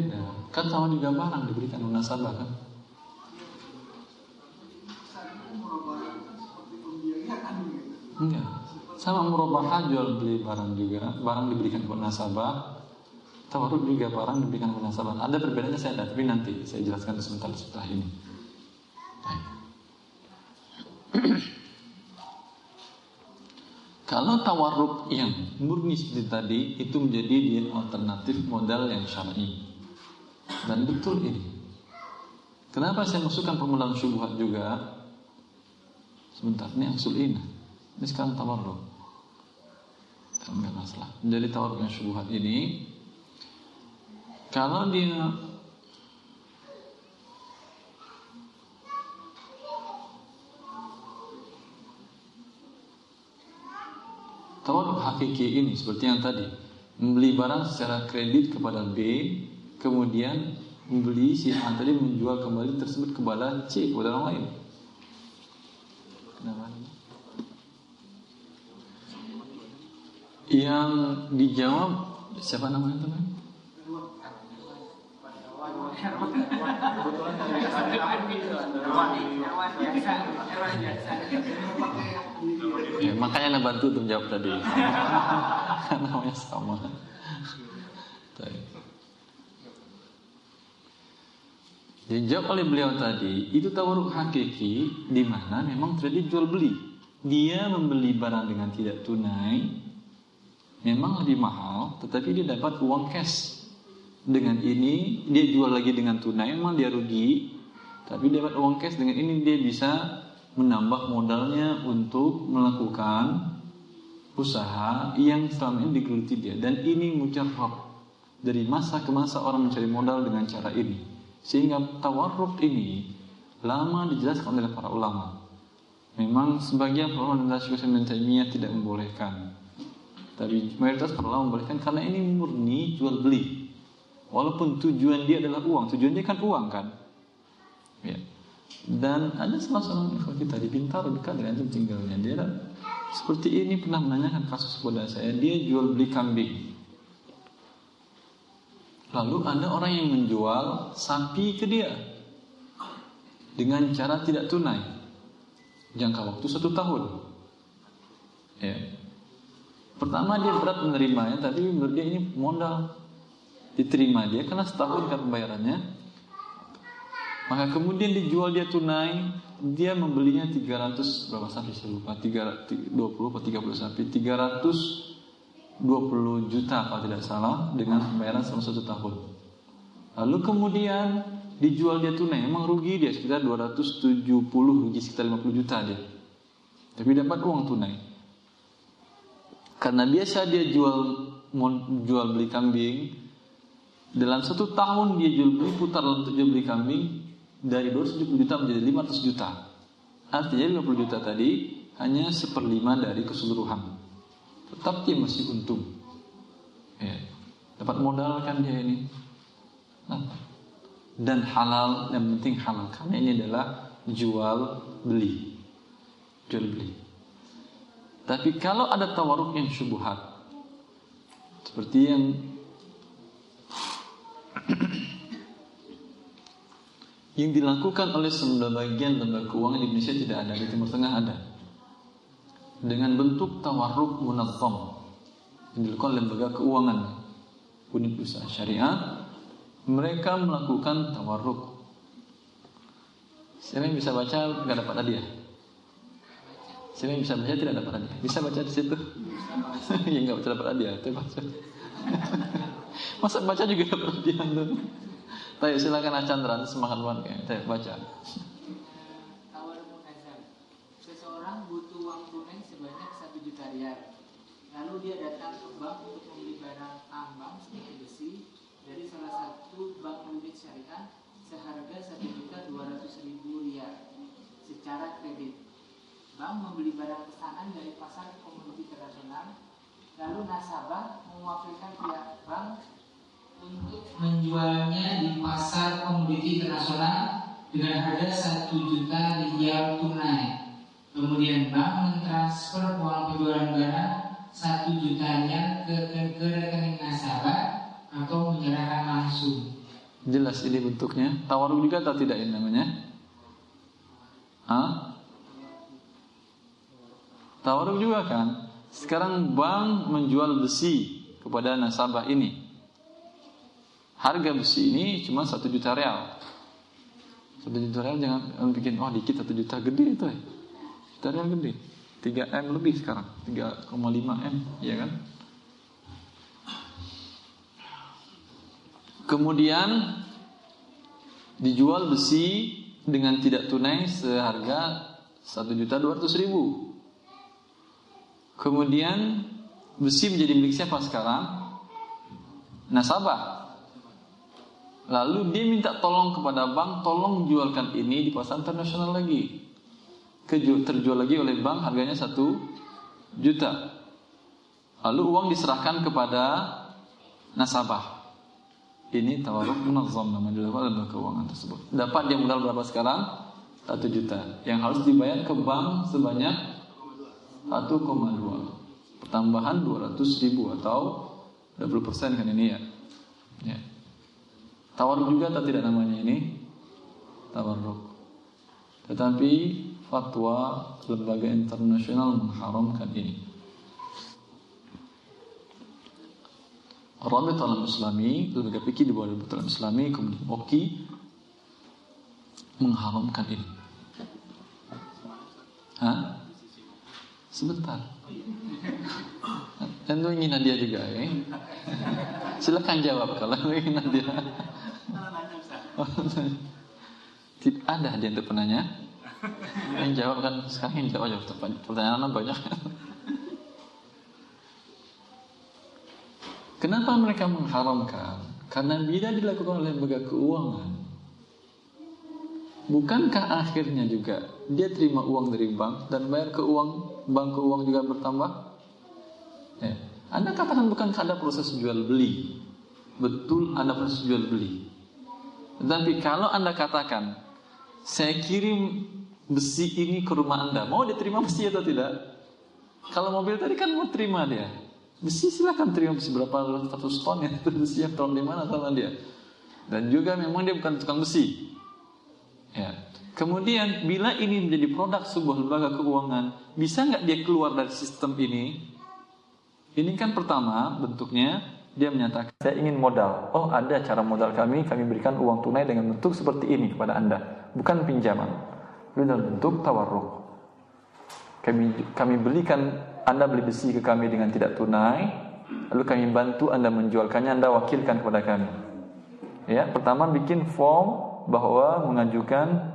beda. Kan sama juga barang diberikan munasabah kan? Enggak. Sama murabahah jual beli barang juga, barang diberikan munasabah. Tawarruk juga barang diberikan munasabah. Ada perbedaannya saya ada, tapi nanti saya jelaskan sebentar setelah ini. Kalau tawarruk yang murni seperti tadi itu menjadi dia alternatif modal yang syar'i. Dan betul ini. Kenapa saya masukkan permodalan syubhat juga? Sebentar, ini angsul ini. Ini sekarang tawarruk. Enggak masalah. Menjadi tawarruk yang syubhat ini kalau dia Tawarruk hakiki ini seperti yang tadi Membeli barang secara kredit kepada B Kemudian membeli si A tadi menjual kembali tersebut kepada C kepada orang lain Kenapa? Yang dijawab siapa namanya teman? Ya, makanya anda bantu untuk jawab tadi. Namanya sama. Baik. Dijawab oleh beliau tadi, itu tawaruk hakiki di mana memang terjadi jual beli. Dia membeli barang dengan tidak tunai, memang lebih mahal, tetapi dia dapat uang cash. Dengan ini dia jual lagi dengan tunai, memang dia rugi, tapi dia dapat uang cash. Dengan ini dia bisa menambah modalnya untuk melakukan usaha yang selama ini digeluti dia. Dan ini mujarrab dari masa ke masa orang mencari modal dengan cara ini. Sehingga tawarruk ini lama dijelaskan oleh para ulama. Memang sebagian para ulama dan Syekh Taimiyah tidak membolehkan. Tapi mayoritas para ulama membolehkan karena ini murni jual beli. Walaupun tujuan dia adalah uang, tujuan dia kan uang kan. Ya. Dan ada salah seorang ikhwan kita di dekat tempat tinggalnya. Dia seperti ini pernah menanyakan kasus kepada saya. Dia jual beli kambing. Lalu ada orang yang menjual sapi ke dia dengan cara tidak tunai, jangka waktu satu tahun. Ya. Pertama dia berat menerimanya, tapi menurut dia ini modal diterima dia karena setahun kan pembayarannya. Maka kemudian dijual dia tunai, dia membelinya 300 berapa sapi saya lupa, 320 atau 30 sapi, 300 20 juta kalau tidak salah dengan pembayaran selama satu tahun. Lalu kemudian dijual dia tunai, emang rugi dia sekitar 270 rugi sekitar 50 juta dia. Tapi dapat uang tunai. Karena biasa dia jual jual beli kambing dalam satu tahun dia jual beli putar untuk jual beli kambing dari 270 juta menjadi 500 juta. Artinya 50 juta tadi hanya seperlima dari keseluruhan tetap dia masih untung. Ya. Dapat modal kan dia ini. Nah. Dan halal, yang penting halal karena ini adalah jual beli. Jual beli. Tapi kalau ada tawaruk yang syubhat seperti yang yang dilakukan oleh sebagian lembaga keuangan di Indonesia tidak ada di Timur Tengah ada dengan bentuk tawarruk munazzam. Yang dilakukan lembaga keuangan. Unit usaha syariah mereka melakukan tawarruk. Siapa yang bisa baca nggak dapat hadiah. Siapa yang bisa baca tidak dapat hadiah. Bisa baca di situ? Yang nggak baca dapat hadiah itu baca. Masa baca juga dapat hadiah tuh. Tayo silakan Achandran semangat banget kayak baca Lalu dia datang ke bank untuk membeli barang tambang seperti besi dari salah satu bank kredit syariah seharga satu juta dua ratus ribu rial secara kredit. Bank membeli barang pesanan dari pasar komoditi internasional, lalu nasabah mewakilkan pihak bank untuk menjualnya di pasar komoditi internasional dengan harga satu juta rial tunai. Kemudian bank mentransfer uang penjualan satu jutanya ke, ke, ke rekening nasabah atau menyerahkan langsung. Jelas ini bentuknya. Tawaruk juga atau tidak ini namanya? Hah? Tawaruk juga kan? Sekarang bank menjual besi kepada nasabah ini. Harga besi ini cuma satu juta real. Satu juta real jangan bikin oh dikit satu juta gede itu ya. Juta real gede. 3M lebih sekarang. 3,5 M ya kan? Kemudian dijual besi dengan tidak tunai seharga 1.200.000 kemudian besi menjadi milik siapa sekarang? Nasabah. Lalu dia minta tolong kepada bank tolong jualkan ini di pasar internasional lagi terjual lagi oleh bank harganya satu juta. Lalu uang diserahkan kepada nasabah. Ini tawaruk munazzam nama dilakukan dalam keuangan tersebut. Dapat dia modal berapa sekarang? Satu juta. Yang harus dibayar ke bank sebanyak 1,2. Pertambahan 200 ribu atau 20 persen kan ini ya. ya. Tawarruk juga atau tidak namanya ini? Tawarruk. Tetapi fatwa lembaga internasional mengharamkan ini. Rabit Alam Islami, lembaga fikih di bawah Rabit Islami, kemudian OKI mengharamkan ini. Hah? Sebentar. Tentu ingin Nadia juga ya. Silakan jawab kalau ingin Nadia. Tidak ada dia untuk penanya. Yang jawab kan sekarang yang jawab jawab pertanyaan banyak. Kenapa mereka mengharamkan? Karena bila dilakukan oleh lembaga keuangan, bukankah akhirnya juga dia terima uang dari bank dan bayar ke uang bank ke uang juga bertambah? Ya. Anda katakan bukan ada proses jual beli? Betul ada proses jual beli. Tapi kalau Anda katakan saya kirim besi ini ke rumah Anda, mau diterima besi atau tidak? Kalau mobil tadi kan mau terima dia. Besi silahkan terima besi berapa ratus ton ya besi yang tahun di mana sama dia. Dan juga memang dia bukan tukang besi. Ya. Kemudian bila ini menjadi produk sebuah lembaga keuangan, bisa nggak dia keluar dari sistem ini? Ini kan pertama bentuknya dia menyatakan saya ingin modal. Oh ada cara modal kami, kami berikan uang tunai dengan bentuk seperti ini kepada anda, bukan pinjaman. Dalam bentuk tawarruk. Kami kami belikan anda beli besi ke kami dengan tidak tunai, lalu kami bantu Anda menjualkannya, Anda wakilkan kepada kami. Ya, pertama bikin form bahwa mengajukan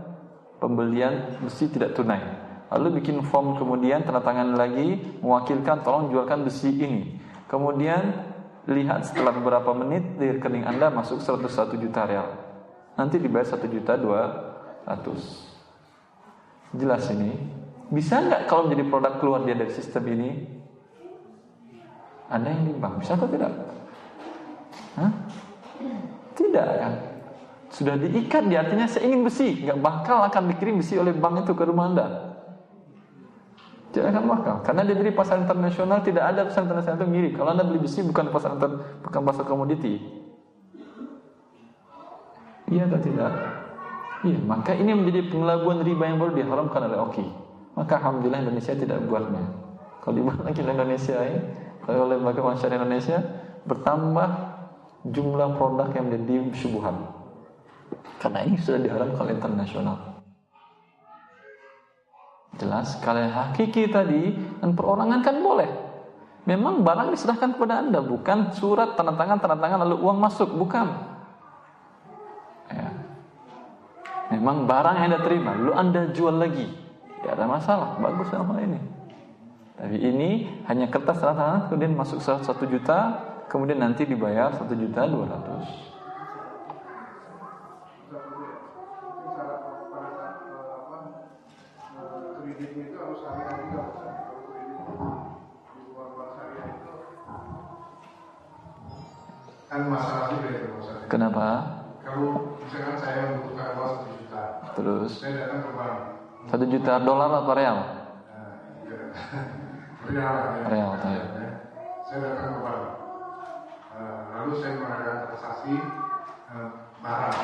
pembelian besi tidak tunai. Lalu bikin form kemudian tanda tangan lagi mewakilkan tolong jualkan besi ini. Kemudian lihat setelah beberapa menit di rekening Anda masuk 101 juta real. Nanti dibayar 1 juta 200. Jelas ini. Bisa nggak kalau menjadi produk keluar dia dari sistem ini? Anda yang nimbang, bisa atau tidak? Hah? Tidak kan? Sudah diikat di artinya saya ingin besi, nggak bakal akan dikirim besi oleh bank itu ke rumah Anda. Tidak akan bakal, karena dia dari pasar internasional tidak ada pasar internasional itu mirip. Kalau Anda beli besi bukan pasar bukan pasar komoditi. Iya atau tidak? Iya, maka ini menjadi pengelabuan riba yang baru diharamkan oleh Oki. Maka alhamdulillah Indonesia tidak buatnya. Kalau dibuat lagi Indonesia ini, kalau lembaga masyarakat Indonesia bertambah jumlah produk yang menjadi syubhan. Karena ini sudah diharamkan oleh internasional. Jelas, kalau hakiki tadi dan perorangan kan boleh. Memang barang diserahkan kepada Anda, bukan surat tanda tangan tanda tangan lalu uang masuk, bukan. Ya. Memang barang yang Anda terima, lalu Anda jual lagi. Tidak ada masalah, bagus sama ini. Tapi ini hanya kertas tanda tangan, kemudian masuk satu juta, kemudian nanti dibayar satu juta dua ratus. kan Kenapa? Kalau misalkan saya membutuhkan uang terus satu juta dolar apa real? real. Real, ya. Saya datang ke bank. Uh, lalu saya mengadakan transaksi uh, barang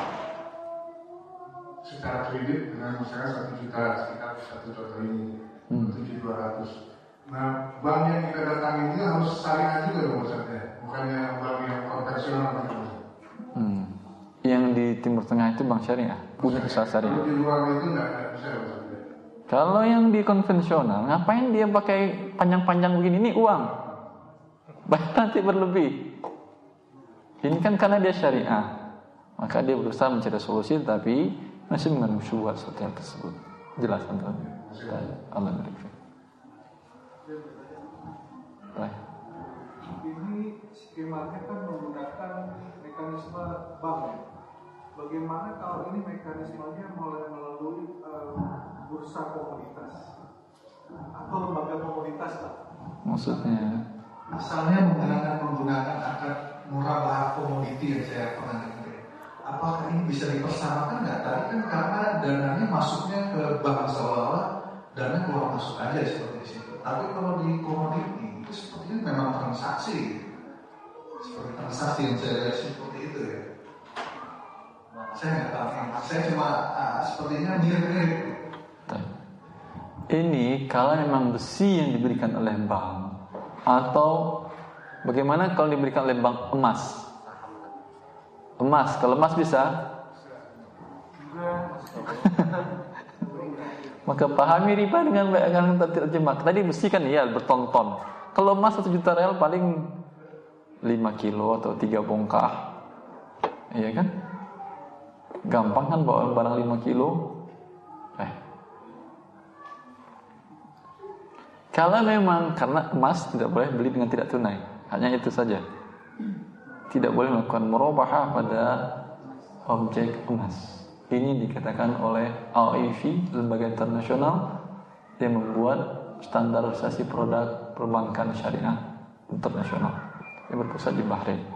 secara kredit dengan misalnya satu juta sekitar satu juta ini Hmm. tujuh dua ratus. Nah, bank yang kita datangi ini harus syariah juga dong maksudnya, bukannya bank yang konvensional gitu. Hmm. Yang di Timur Tengah itu bank syariah, punya itu bisa maksudnya. Kalau yang di konvensional, ngapain dia pakai panjang-panjang begini? Ini uang. Banyak nanti berlebih. Ini kan karena dia syariah. Maka dia berusaha mencari solusi tapi masih mengandung syubhat seperti yang tersebut. Jelas antum. Allah. Baik. Ini skemanya kan menggunakan mekanisme bank ya. Bagaimana kalau ini mekanismenya mulai melalui eh, bursa komoditas atau lembaga komoditas lah? Maksudnya Misalnya menggunakan menggunakan akad murabah komoditi yang saya pernah dengar. Apakah ini bisa dipersamakan nggak? Tadi kan karena dananya masuknya ke bank seolah-olah dana keluar masuk aja seperti itu. Tapi kalau di komoditi Itu sepertinya memang transaksi. Seperti transaksi yang saya lihat seperti itu ya. Saya cuma ah, sepertinya mirip-mirip. Ini kalau memang besi yang diberikan oleh bank atau bagaimana kalau diberikan oleh bank emas? Emas, kalau emas bisa? Maka pahami riba dengan akan terjemah. Tadi besi kan iya berton-ton. Kalau emas satu juta real paling 5 kilo atau 3 bongkah. Iya kan? Gampang kan bawa barang 5 kilo? Eh. Kalau memang karena emas tidak boleh beli dengan tidak tunai, hanya itu saja. Tidak boleh melakukan merubah pada objek emas. Ini dikatakan oleh AIV, lembaga internasional yang membuat standarisasi produk perbankan syariah internasional yang berpusat di Bahrain.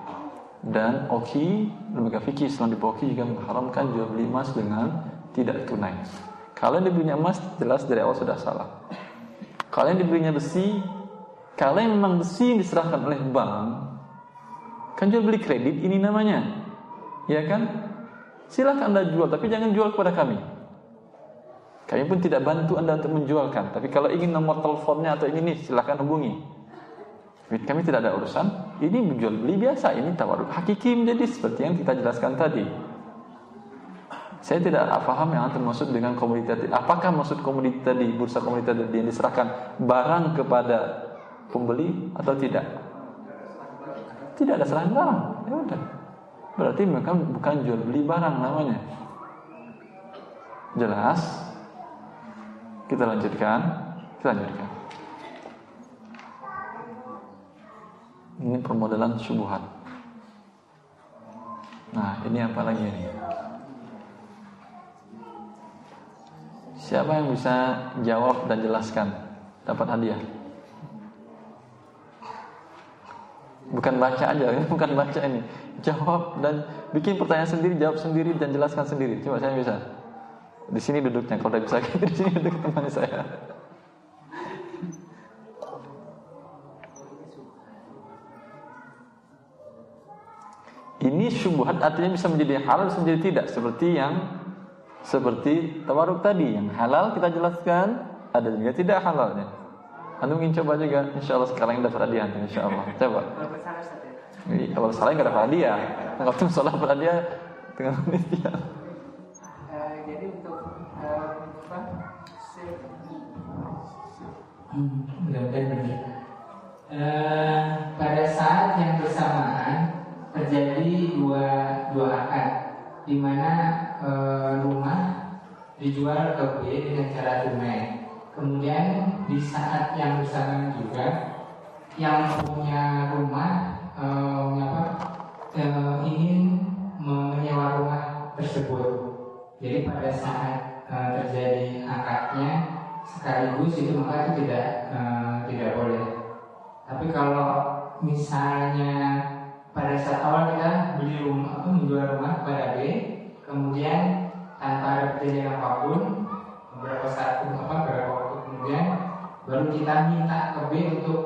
Dan OKI, lembaga fikih Islam di OKI juga mengharamkan jual beli emas dengan tidak tunai. Kalau yang dibelinya emas jelas dari awal sudah salah. Kalau yang dibelinya besi, kalau yang memang besi yang diserahkan oleh bank, kan jual beli kredit ini namanya, ya kan? Silahkan anda jual, tapi jangan jual kepada kami. Kami pun tidak bantu anda untuk menjualkan. Tapi kalau ingin nomor teleponnya atau ini nih, silahkan hubungi. Kami tidak ada urusan. Ini menjual beli biasa. Ini tawaruk hakiki menjadi seperti yang kita jelaskan tadi. Saya tidak paham yang termasuk dengan komoditas. Apakah maksud komoditas tadi bursa komoditas yang diserahkan barang kepada pembeli atau tidak? Tidak ada serahan barang. Ya udah. Berarti mereka bukan jual beli barang namanya. Jelas? Kita lanjutkan. Kita lanjutkan. Ini permodalan subuhan. Nah, ini apa lagi ini? Siapa yang bisa jawab dan jelaskan dapat hadiah? Bukan baca aja, bukan baca ini. Jawab dan bikin pertanyaan sendiri, jawab sendiri dan jelaskan sendiri. Coba saya bisa. Di sini duduknya, kalau udah bisa di sini duduk teman saya. Ini syubhat artinya bisa menjadi halal bisa menjadi tidak seperti yang seperti tawaruk tadi yang halal kita jelaskan ada juga tidak halalnya. Anda ingin coba juga insya Allah sekarang dapat hadiah insya Allah coba. Iya, kalau salah nggak dapat hadiah. Kalau tuh salah dapat hadiah dengan demikian. Eh, jadi untuk eh, apa? mudah-mudahan Eh, pada saat yang bersamaan terjadi dua dua akad di mana eh, rumah dijual ke B dengan cara tunai. Kemudian di saat yang bersamaan juga yang punya rumah eh, apa, eh, ingin menyewa rumah tersebut. Jadi pada saat eh, terjadi akadnya sekaligus itu maka itu tidak eh, tidak boleh. Tapi kalau misalnya pada saat awal kita beli rumah apa menjual rumah kepada B, kemudian tanpa ada perjanjian apa pun, beberapa saat apa beberapa waktu kemudian baru kita minta ke B untuk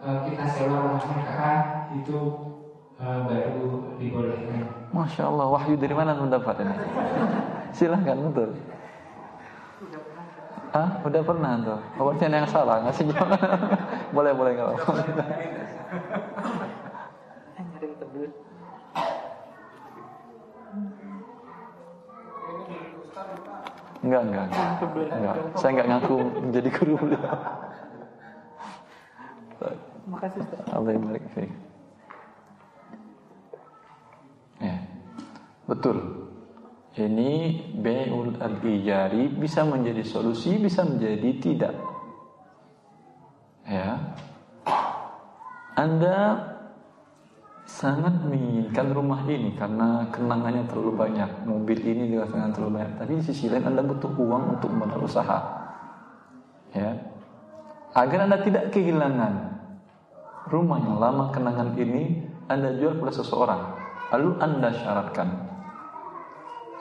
eh, kita sewa rumahnya kakak itu eh, baru dibolehkan. Masya Allah, wahyu dari mana mendapat ini? Silahkan betul. Ah, udah pernah tuh. Obatnya yang salah, ngasih jawab. boleh, boleh nggak apa-apa. Enggak, enggak, enggak. enggak. Saya enggak ngaku menjadi guru beliau. Makasih Ustaz. Allah. Ya. Betul. Ini Bai'ul al-ijari bisa menjadi solusi, bisa menjadi tidak. Ya. Anda sangat menginginkan rumah ini karena kenangannya terlalu banyak, mobil ini juga kenangan terlalu banyak. Tapi di sisi lain Anda butuh uang untuk modal usaha. Ya. Agar Anda tidak kehilangan rumah yang lama kenangan ini Anda jual kepada seseorang. Lalu Anda syaratkan.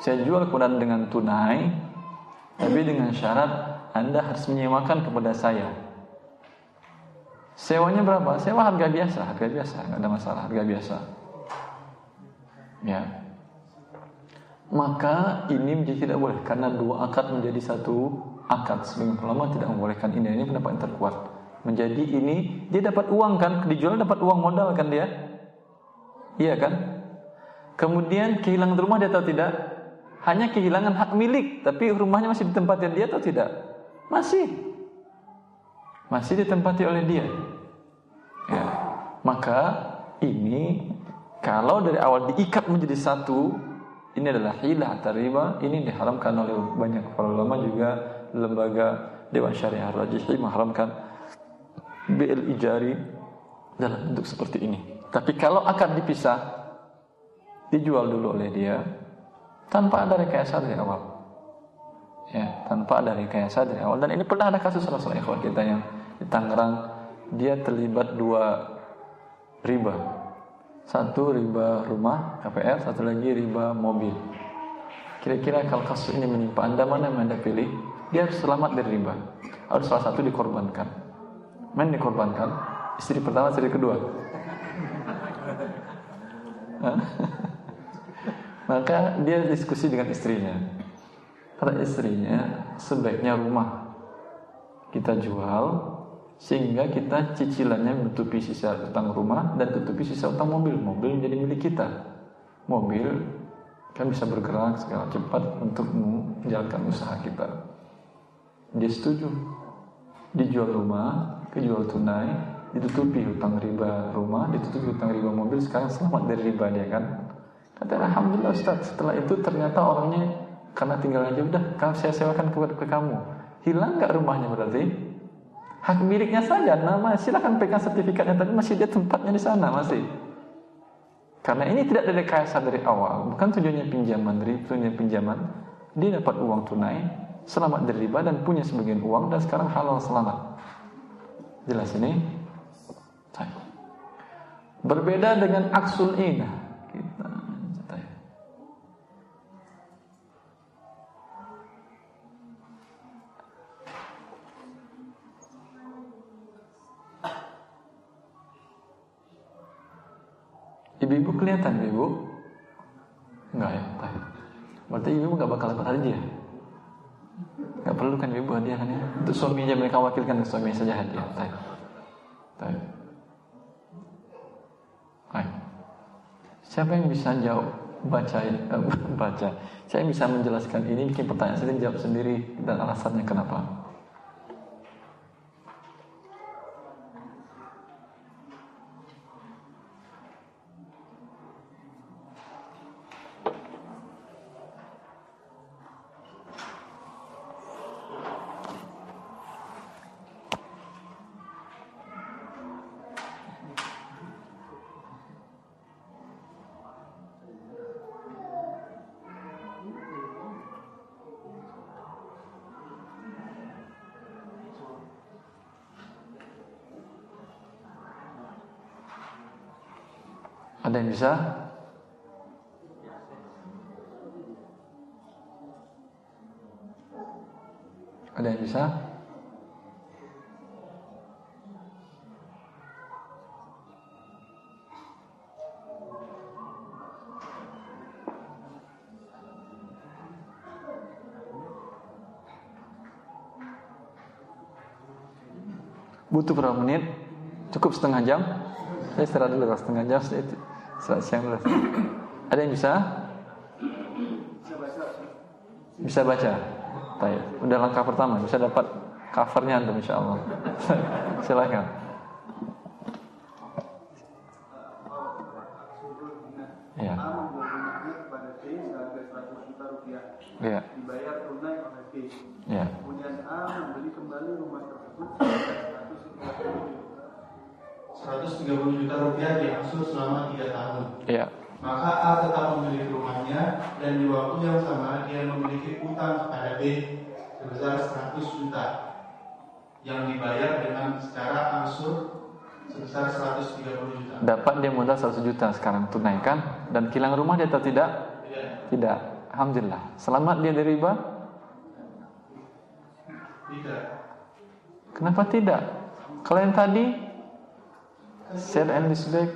Saya jual kepada dengan tunai, tapi dengan syarat Anda harus menyewakan kepada saya Sewanya berapa? Sewa harga biasa, harga biasa, nggak ada masalah, harga biasa. Ya. Maka ini menjadi tidak boleh karena dua akad menjadi satu akad. Sebagian ulama tidak membolehkan ini. Ini pendapat yang terkuat. Menjadi ini dia dapat uang kan, dijual dapat uang modal kan dia? Iya kan? Kemudian kehilangan rumah dia atau tidak? Hanya kehilangan hak milik, tapi rumahnya masih ditempati dia atau tidak? Masih. Masih ditempati oleh dia. Ya. Maka ini kalau dari awal diikat menjadi satu, ini adalah hilah atau riba, ini diharamkan oleh banyak para ulama juga lembaga Dewan Syariah Rajihi mengharamkan BL ijari dalam bentuk seperti ini. Tapi kalau akan dipisah, dijual dulu oleh dia tanpa ada rekayasa dari awal. Ya, tanpa ada rekayasa dari awal. Dan ini pernah ada kasus salah kita yang di Tangerang, dia terlibat dua riba. Satu riba rumah KPR, satu lagi riba mobil. Kira-kira kalau kasus ini menimpa Anda mana yang Anda pilih? Dia harus selamat dari riba. Harus salah satu dikorbankan. Main dikorbankan? Istri pertama, istri kedua. Maka dia diskusi dengan istrinya. Kata istrinya, sebaiknya rumah kita jual sehingga kita cicilannya menutupi sisa utang rumah dan tutupi sisa utang mobil. Mobil menjadi milik kita. Mobil kan bisa bergerak segala cepat untuk menjalankan usaha kita. Dia setuju. Dijual rumah, kejual tunai, ditutupi hutang riba rumah, ditutupi hutang riba mobil, sekarang selamat dari riba dia kan. Kata Alhamdulillah Ustaz, setelah itu ternyata orangnya karena tinggal aja udah, kalau saya sewakan ke, ke kamu. Hilang nggak rumahnya berarti? Hak miliknya saja, nama silakan pegang sertifikatnya, tapi masih dia tempatnya di sana masih. Karena ini tidak ada rekayasa dari awal, bukan tujuannya pinjaman, dari tujuannya pinjaman, dia dapat uang tunai, selamat dari riba dan punya sebagian uang dan sekarang halal selamat. Jelas ini? Berbeda dengan aksul inah. Ibu-ibu kelihatan ibu? Enggak ya, baik. Berarti ibu nggak bakal dapat hadiah. Nggak perlu kan ibu hadiah kan ya? Untuk suami aja mereka wakilkan ke suami saja hadiah. Baik. Baik. Baik. Siapa yang bisa jawab baca eh, baca? Saya bisa menjelaskan ini bikin pertanyaan sendiri jawab sendiri dan alasannya kenapa? Ada yang bisa? Ada yang bisa? Butuh berapa menit? Cukup setengah jam? Saya istirahat dulu setengah jam Setelah siang Ada yang bisa? Bisa baca Baik. Udah langkah pertama Bisa dapat covernya antum insya Allah Silahkan Ya. Ya. Dibayar tunai oleh B. Ya. Kemudian A membeli kembali rumah tersebut 130 juta rupiah diangsur selama 3 tahun. Ya. Maka A tetap memiliki rumahnya dan di waktu yang sama dia memiliki utang kepada B sebesar 100 juta yang dibayar dengan secara angsur sebesar 130 juta. Dapat dia modal 100 juta sekarang tunaikan dan kilang rumah dia atau tidak? Tidak. Tidak. Alhamdulillah. Selamat dia dari riba? Tidak. Kenapa tidak? Kalau yang tadi Sale and leaseback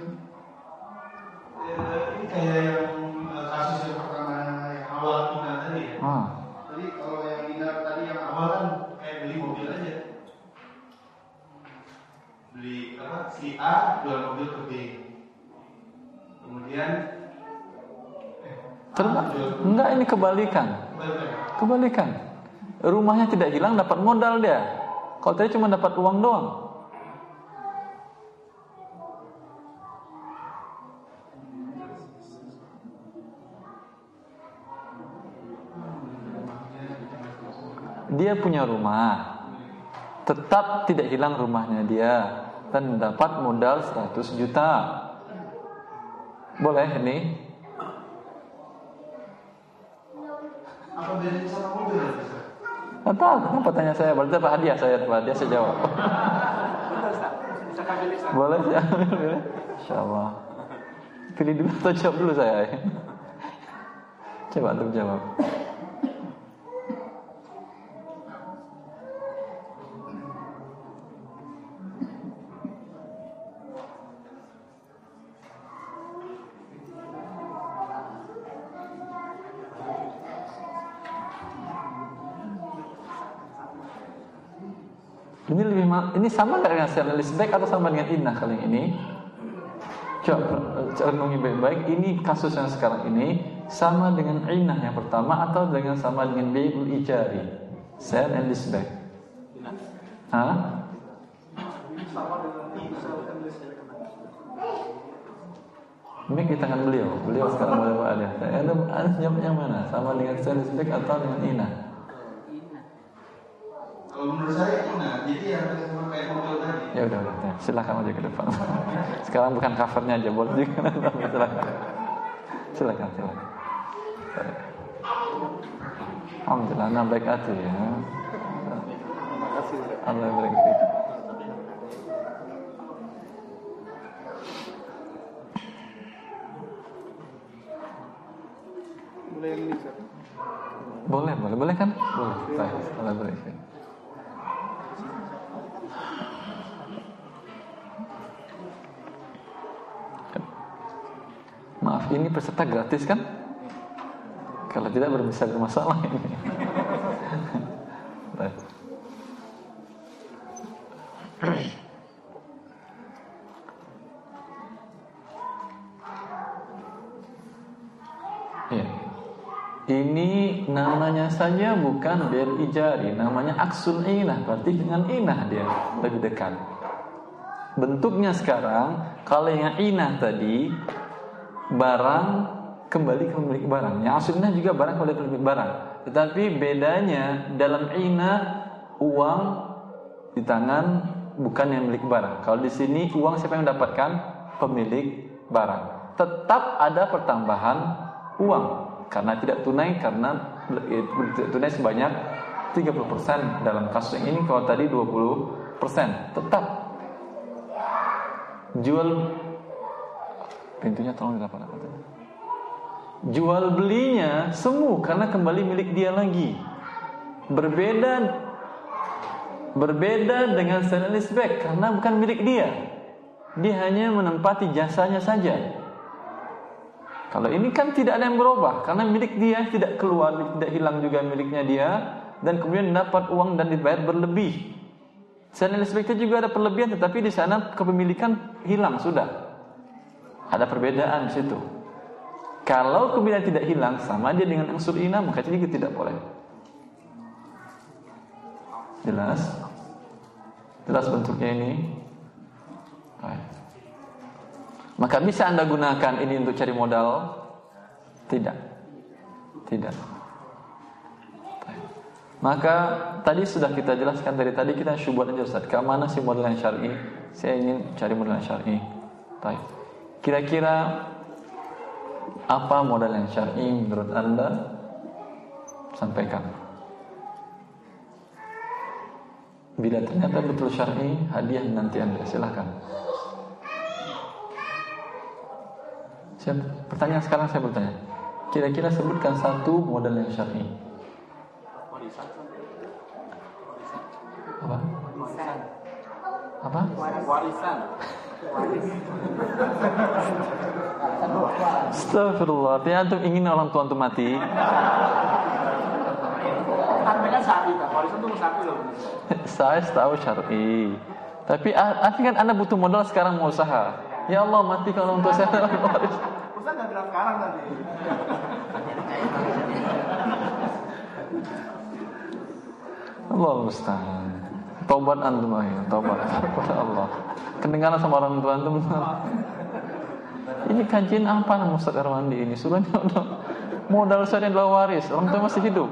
Eh, ini kayak yang eh, kasus yang pertama yang awal Ina tadi ya. ah, Jadi kalau yang Ina tadi yang awal kan kayak beli mobil aja. Beli apa? Si A jual mobil ke B. Kemudian eh, enggak ini kebalikan. Kembali lagi. Kebalikan. Rumahnya tidak hilang dapat modal dia. Kalau tadi cuma dapat uang doang. Dia punya rumah. Tetap tidak hilang rumahnya dia Dan dapat modal 100 juta Boleh ini Apa bedanya sama mobil? Ustaz? Nggak tahu, kenapa tanya saya? Berarti dapat hadiah saya dapat hadiah saya jawab. Boleh sih ambil ya? Insya Allah. Pilih dulu atau jawab dulu saya? Coba untuk jawab. Ini sama nggak dengan sel back atau sama dengan inah kali ini? Coba renungi baik-baik. Ini kasus yang sekarang ini sama dengan inah yang pertama atau dengan sama dengan bi'ul ijari, sell and leaseback. Hah? sama dengan sel and leaseback. Mik di tangan beliau. Beliau sekarang boleh ada. Saya ada ada jawab yang mana? Sama dengan sell atau dengan inah? Kalau menurut saya Ina, jadi yang sama kayak mobil tadi. Ya udah udah. Silakan aja ke depan. Sekarang bukan covernya aja boleh juga. silakan. Silakan silakan. Alhamdulillah, nah baik hati ya. Allah Ustaz. Boleh, boleh, boleh kan? Boleh. Baik, Allah barik Ini peserta gratis kan? Kalau tidak bisa bermasalah ini. Iya. Ini namanya saja bukan bil ijari, namanya aksul inah, berarti dengan inah dia lebih dekat. Bentuknya sekarang, kalau yang inah tadi barang kembali ke pemilik barang. Yang asalnya juga barang kembali ke pemilik barang. Tetapi bedanya dalam ina uang di tangan bukan yang milik barang. Kalau di sini uang siapa yang mendapatkan? Pemilik barang. Tetap ada pertambahan uang karena tidak tunai karena tidak tunai sebanyak 30% dalam kasus yang ini kalau tadi 20% tetap jual pintunya tolong dilapan Jual belinya semu karena kembali milik dia lagi. Berbeda berbeda dengan stainless bag karena bukan milik dia. Dia hanya menempati jasanya saja. Kalau ini kan tidak ada yang berubah karena milik dia tidak keluar, tidak hilang juga miliknya dia dan kemudian dapat uang dan dibayar berlebih. Stainless bag itu juga ada perlebihan tetapi di sana kepemilikan hilang sudah. Ada perbedaan di situ. Kalau kemudian tidak hilang sama dia dengan unsur ina maka jadi tidak boleh. Jelas? Jelas bentuknya ini? Baik. Maka bisa Anda gunakan ini untuk cari modal? Tidak. Tidak. Baik. Maka tadi sudah kita jelaskan dari tadi kita syubhat aja Ustaz. Ke mana sih modal yang syar'i? Saya ingin cari modal yang syar'i. Baik. Kira-kira apa modal yang syar'i menurut Anda? Sampaikan. Bila ternyata betul syar'i, hadiah nanti Anda. Silahkan. Saya, pertanyaan sekarang saya bertanya. Kira-kira sebutkan satu modal yang syar'i. Apa? Warisan. Apa? Warisan. Astagfirullah, artinya antum ingin orang tua antum mati? Kan. Saya tahu syar'i. Tapi ah, artinya kan anda butuh modal sekarang mau usaha. Ya Allah mati kalau untuk saya waris. Ustaz nggak bilang sekarang tadi. Allah musta'an. Tobat antum ayo, tobat kepada Allah. Kedengaran sama orang tua antum. Ini kajian apa nama Ustaz Erwandi ini? Suruhnya udah modal saya adalah waris, orang tua masih hidup.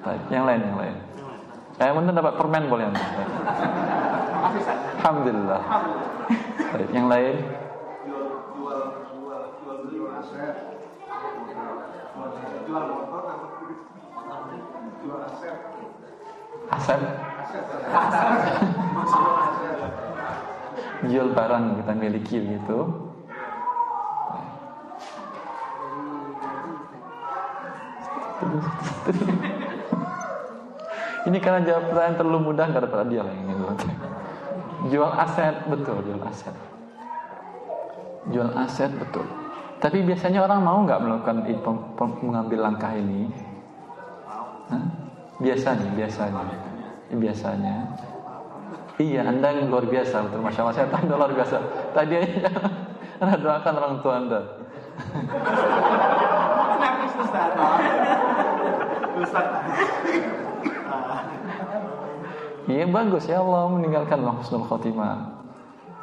Baik, yang lain, yang lain. Eh, mungkin dapat permen boleh antum. Alhamdulillah. Baik, yang lain. Jual motor jual aset. Asep. Jual barang yang kita miliki gitu. Ini karena jawab pertanyaan terlalu mudah nggak dapat dia lah yang ini. Jual aset betul, jual aset. Jual aset betul. Tapi biasanya orang mau nggak melakukan mengambil langkah ini? Biasanya, biasanya, biasanya. Iya, anda yang luar biasa, betul masya Allah. Saya tahu anda luar biasa. Tadi anda doakan orang tua anda. Iya bagus ya Allah meninggalkan husnul khotimah.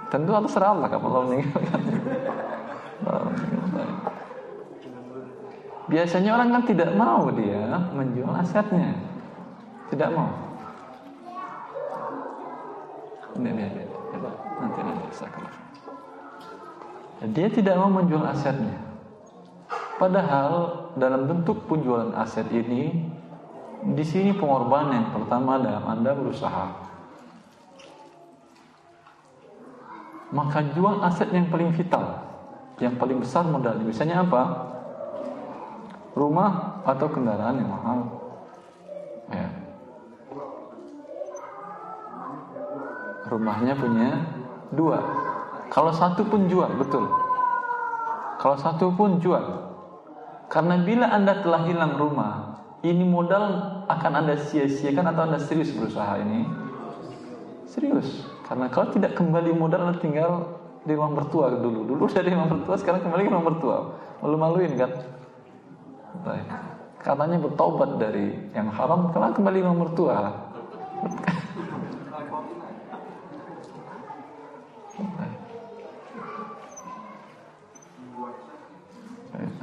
Tentu serah Allah kalau. Allah meninggalkan. Biasanya orang kan tidak mau dia menjual asetnya, tidak mau. Nanti nanti saya. Dia tidak mau menjual asetnya. Padahal dalam bentuk penjualan aset ini di sini pengorbanan yang pertama dalam Anda berusaha. Maka jual aset yang paling vital, yang paling besar modalnya. Misalnya apa? Rumah atau kendaraan yang mahal. Ya. Rumahnya punya dua. Kalau satu pun jual, betul. Kalau satu pun jual. Karena bila Anda telah hilang rumah, ini modal akan Anda sia-siakan atau Anda serius berusaha ini? Serius. Karena kalau tidak kembali modal Anda tinggal di rumah mertua dulu. Dulu dari rumah mertua, sekarang kembali ke rumah mertua. Malu-maluin kan? Katanya bertobat dari yang haram, karena kembali ke rumah mertua. Baik. Baik.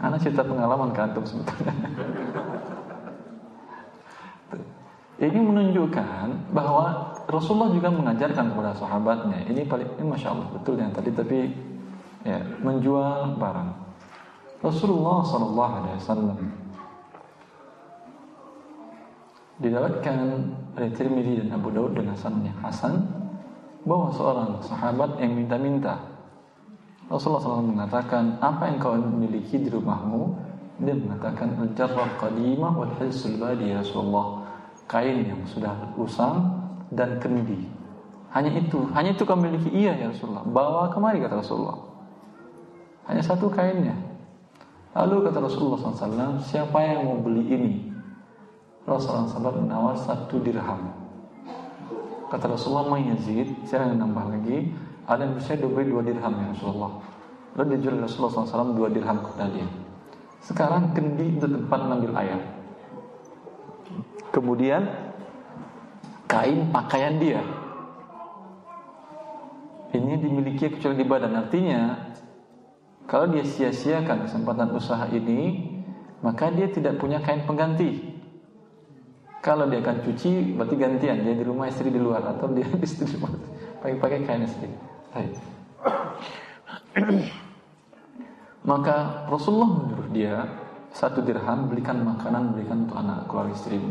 Anak cerita pengalaman ke antum sebetulnya. Ini menunjukkan bahwa Rasulullah juga mengajarkan kepada sahabatnya. Ini paling ini masya Allah betul yang tadi tapi ya menjual barang. Rasulullah Shallallahu Alaihi Wasallam didapatkan oleh Tirmidzi dan Abu Daud dengan sanad yang hasan bahwa seorang sahabat yang minta-minta Rasulullah SAW mengatakan apa yang kau miliki di rumahmu dia mengatakan al-jarrah qadimah wal hilsul badi ya Rasulullah kain yang sudah usang dan kendi. Hanya itu, hanya itu kau miliki. Iya ya Rasulullah. Bawa kemari kata Rasulullah. Hanya satu kainnya. Lalu kata Rasulullah SAW, siapa yang mau beli ini? Rasulullah SAW menawar satu dirham. Kata Rasulullah, mau Yazid, saya yang nambah lagi. Ada yang bisa dua dua dirham ya Rasulullah. Lalu dijual Rasulullah SAW dua dirham kepada dia. Sekarang kendi itu tempat mengambil air. Kemudian kain pakaian dia. Ini dimiliki kecuali di badan. Artinya kalau dia sia-siakan kesempatan usaha ini, maka dia tidak punya kain pengganti. Kalau dia akan cuci, berarti gantian. Dia di rumah istri di luar atau dia istri di rumah pakai-pakai kain istri. Maka Rasulullah menyuruh dia satu dirham belikan makanan belikan untuk anak keluarga istrimu.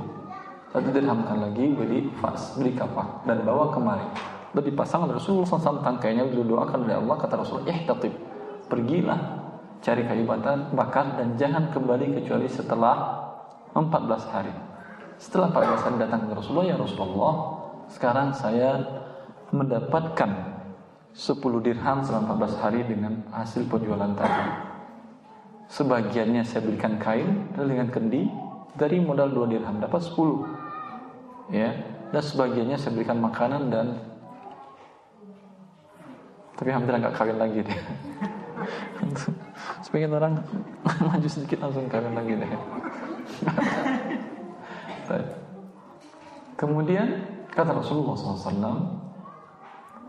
Satu dirhamkan lagi beli fas, beli kapak dan bawa kemari. Lalu dipasang Rasulullah SAW tangkainya beliau doakan oleh Allah kata Rasulullah ihtatib pergilah cari kayu bakar dan jangan kembali kecuali setelah 14 hari. Setelah 14 hari datang ke Rasulullah ya Rasulullah sekarang saya mendapatkan 10 dirham selama 14 hari dengan hasil penjualan tadi. Sebagiannya saya berikan kain dengan kendi dari modal 2 dirham dapat 10. Ya, dan sebagiannya saya berikan makanan dan tapi hampir nggak kawin lagi deh. Sebagian orang maju sedikit langsung kawin lagi deh. Kemudian kata Rasulullah SAW,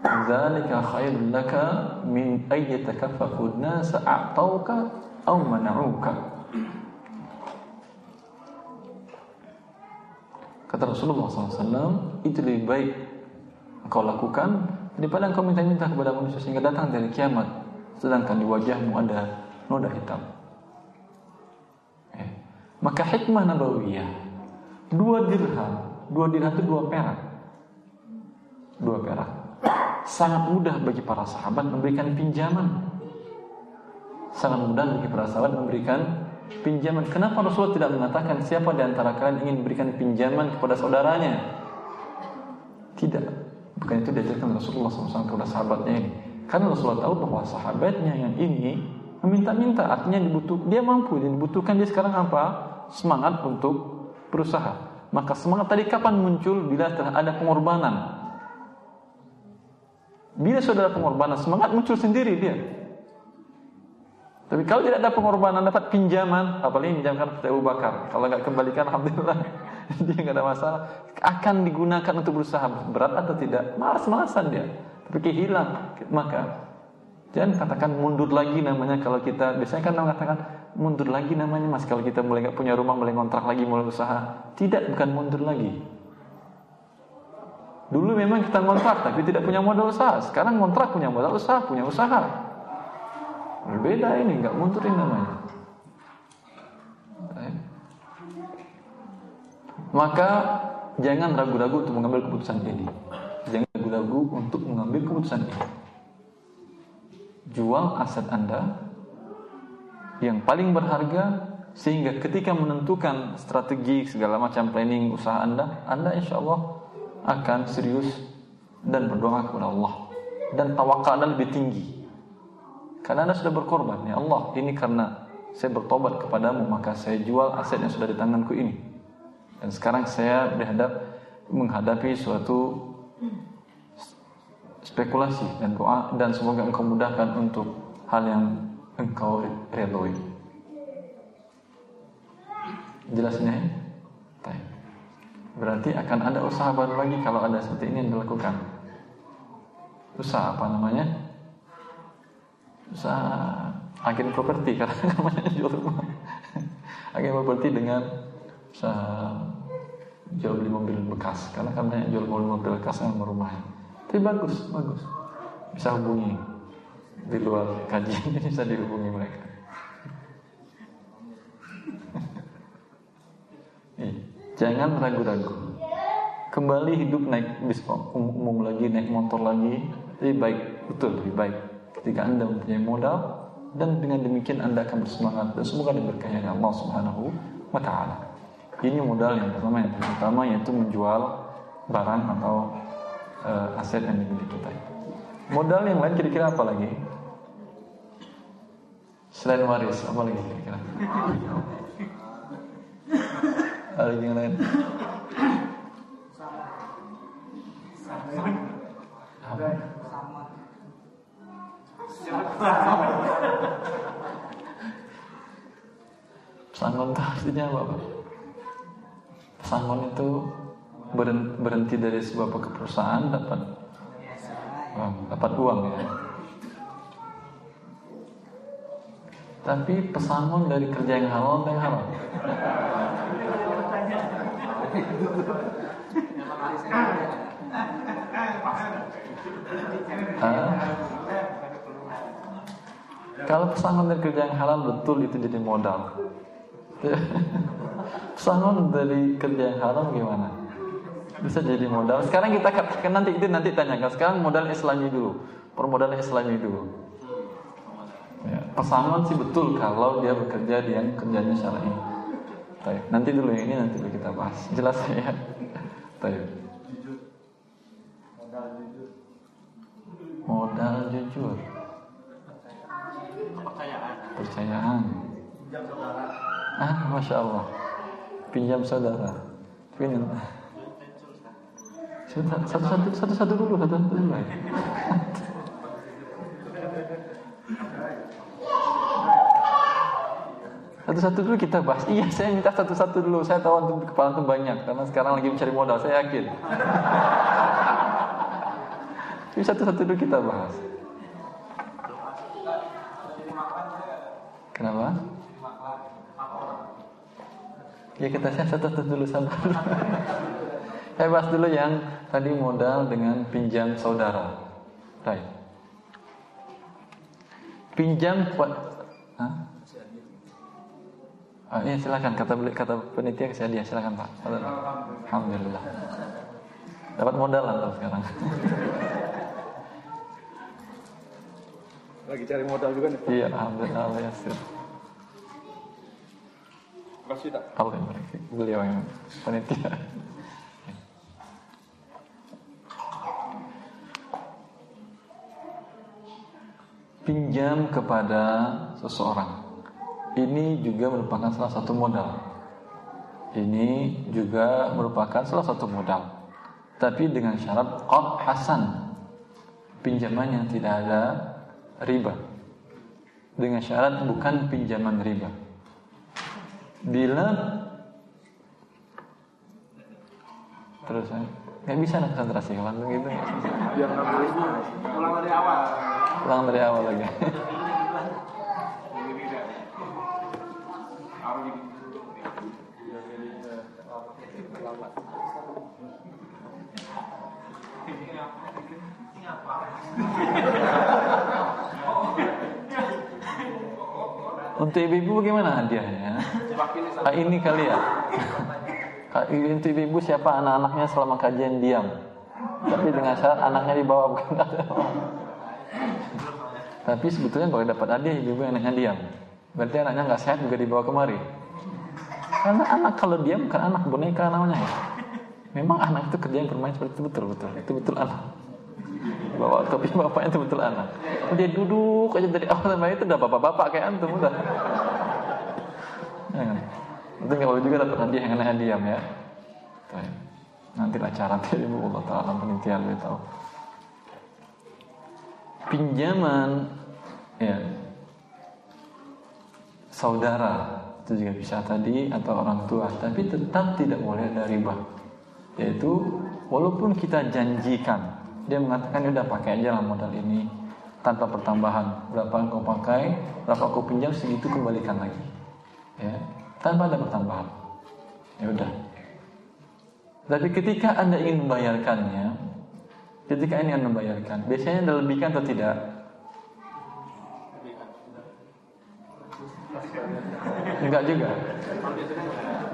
"Dzalika khairun laka min ay yatakaffafu an-nas a'tauka aw mana'uka." Kata Rasulullah SAW, itu lebih baik kau lakukan daripada engkau minta-minta kepada manusia sehingga datang dari kiamat sedangkan di wajahmu ada noda hitam. Eh. Maka hikmah nabawiyah dua dirham, dua dirham itu dua perak, dua perak. Sangat mudah bagi para sahabat memberikan pinjaman. Sangat mudah bagi para sahabat memberikan pinjaman. Kenapa Rasulullah tidak mengatakan siapa di antara kalian ingin memberikan pinjaman kepada saudaranya? Tidak. Bukan itu diajarkan Rasulullah SAW kepada sahabatnya ini. Karena Rasulullah tahu bahwa sahabatnya yang ini meminta-minta, artinya dibutuh, dia mampu, yang dibutuhkan dia sekarang apa? Semangat untuk berusaha. Maka semangat tadi kapan muncul? Bila telah ada pengorbanan. Bila sudah ada pengorbanan, semangat muncul sendiri dia. Tapi kalau tidak ada pengorbanan, dapat pinjaman, apalagi pinjamkan kepada Abu Bakar. Kalau nggak kembalikan, alhamdulillah, dia nggak ada masalah. Akan digunakan untuk berusaha berat atau tidak? Malas-malasan dia. Tapi kehilang, maka jangan katakan mundur lagi namanya kalau kita biasanya kan mengatakan mundur lagi namanya mas kalau kita mulai nggak punya rumah mulai kontrak lagi mulai usaha tidak bukan mundur lagi dulu memang kita kontrak tapi tidak punya modal usaha sekarang kontrak punya modal usaha punya usaha Berbeda ini, nggak mundur ini namanya. Maka jangan ragu-ragu untuk mengambil keputusan ini. Jangan ragu-ragu untuk mengambil keputusan ini. Jual aset Anda yang paling berharga sehingga ketika menentukan strategi segala macam planning usaha Anda, Anda insya Allah akan serius dan berdoa kepada Allah dan tawakal Anda lebih tinggi. Karena Anda sudah berkorban, ya Allah, ini karena saya bertobat kepadamu, maka saya jual aset yang sudah di tanganku ini. Dan sekarang saya dihadap menghadapi suatu spekulasi dan doa dan semoga engkau mudahkan untuk hal yang engkau redoi. Jelasnya ya? Berarti akan ada usaha baru lagi kalau ada seperti ini yang dilakukan. Usaha apa namanya? Usaha agen properti karena namanya jual rumah. agen properti dengan usaha jual beli mobil bekas karena kan banyak jual mobil mobil bekas yang rumahnya. Tapi bagus, bagus. Bisa hubungi di luar kajian ini bisa dihubungi mereka. Jangan ragu-ragu. Kembali hidup naik bis umum lagi, naik motor lagi, lebih baik, betul lebih baik. Ketika anda mempunyai modal dan dengan demikian anda akan bersemangat dan semoga diberkahi oleh Allah Subhanahu wa taala. Ini modal yang pertama yang pertama yaitu menjual barang atau aset yang dimiliki kita. Modal yang lain kira-kira apa lagi? Selain waris, apa lagi kira-kira? Ada yang lain? Sangon itu artinya apa? Sangon itu berhenti dari sebuah perusahaan dapat dapat uang ya. Tapi pesangon dari kerja yang halal dan haram. Kalau pesangon dari kerja yang halal betul itu jadi modal. pesangon dari kerja yang haram gimana? bisa jadi modal. Sekarang kita katakan nanti itu nanti tanyakan. Sekarang modal Islami dulu, permodalan Islami dulu. Ya, pesangon sih betul kalau dia bekerja dia yang kerjanya syar'i. Baik, nanti dulu ini nanti dulu kita bahas. Jelas ya. Baik. Modal jujur. Modal jujur. Kepercayaan. Percayaan. Ah, masya Allah. Pinjam saudara. Pinjam. Sebentar, satu satu satu satu dulu, satu satu dulu. Satu-satu dulu kita bahas. Iya, saya minta satu-satu dulu. Saya tahu antum kepala antum banyak karena sekarang lagi mencari modal. Saya yakin. Tapi satu-satu dulu kita bahas. Kenapa? Ya kita saya satu-satu dulu sabar. Saya bahas dulu yang tadi modal dengan pinjam saudara. Baik. Pinjam Hah? Oh, iya silakan kata beli kata penitia ke saya dia silakan Pak. Alhamdulillah. Dapat modal antum sekarang. Lagi cari modal juga nih. iya, alhamdulillah Allah yasir. Makasih tak? Allah yang. Beliau yang panitia. Pinjam kepada seseorang. Ini juga merupakan salah satu modal. Ini juga merupakan salah satu modal. Tapi dengan syarat qad hasan. Pinjaman yang tidak ada riba. Dengan syarat bukan pinjaman riba. Bila terus saya nggak bisa konsentrasi kalau gitu. Biar ulang dari awal. Ulang dari awal lagi. Untuk ibu-ibu bagaimana hadiahnya? Ah, ini kali ya. Untuk ibu-ibu siapa anak-anaknya selama kajian diam. Tapi dengan syarat anaknya dibawa bukan ada. Tapi sebetulnya kalau dapat hadiah yang anaknya diam. Berarti anaknya nggak sehat juga dibawa kemari. Karena anak kalau diam bukan anak boneka namanya ya. Memang anak itu kerja yang bermain seperti itu betul betul. Itu betul anak. Bawa topi bapaknya itu betul anak. Dia duduk aja dari awal sampai itu udah bapak-bapak kayak antum udah. Nanti kalau juga dapat hadiah yang aneh diam ya. Tuh. Nanti cara ibu Allah Taala penitia lebih tahu. Pinjaman. Ya. Saudara itu juga bisa tadi atau orang tua. Tapi tetap tidak boleh ada riba. Yaitu walaupun kita janjikan dia mengatakan udah pakai aja lah modal ini tanpa pertambahan. Berapa yang kau pakai berapa kau pinjam segitu kembalikan lagi. Ya tanpa ada pertambahan. Ya udah. Tapi ketika anda ingin membayarkannya ketika ini anda membayarkan biasanya anda lebihkan atau tidak enggak juga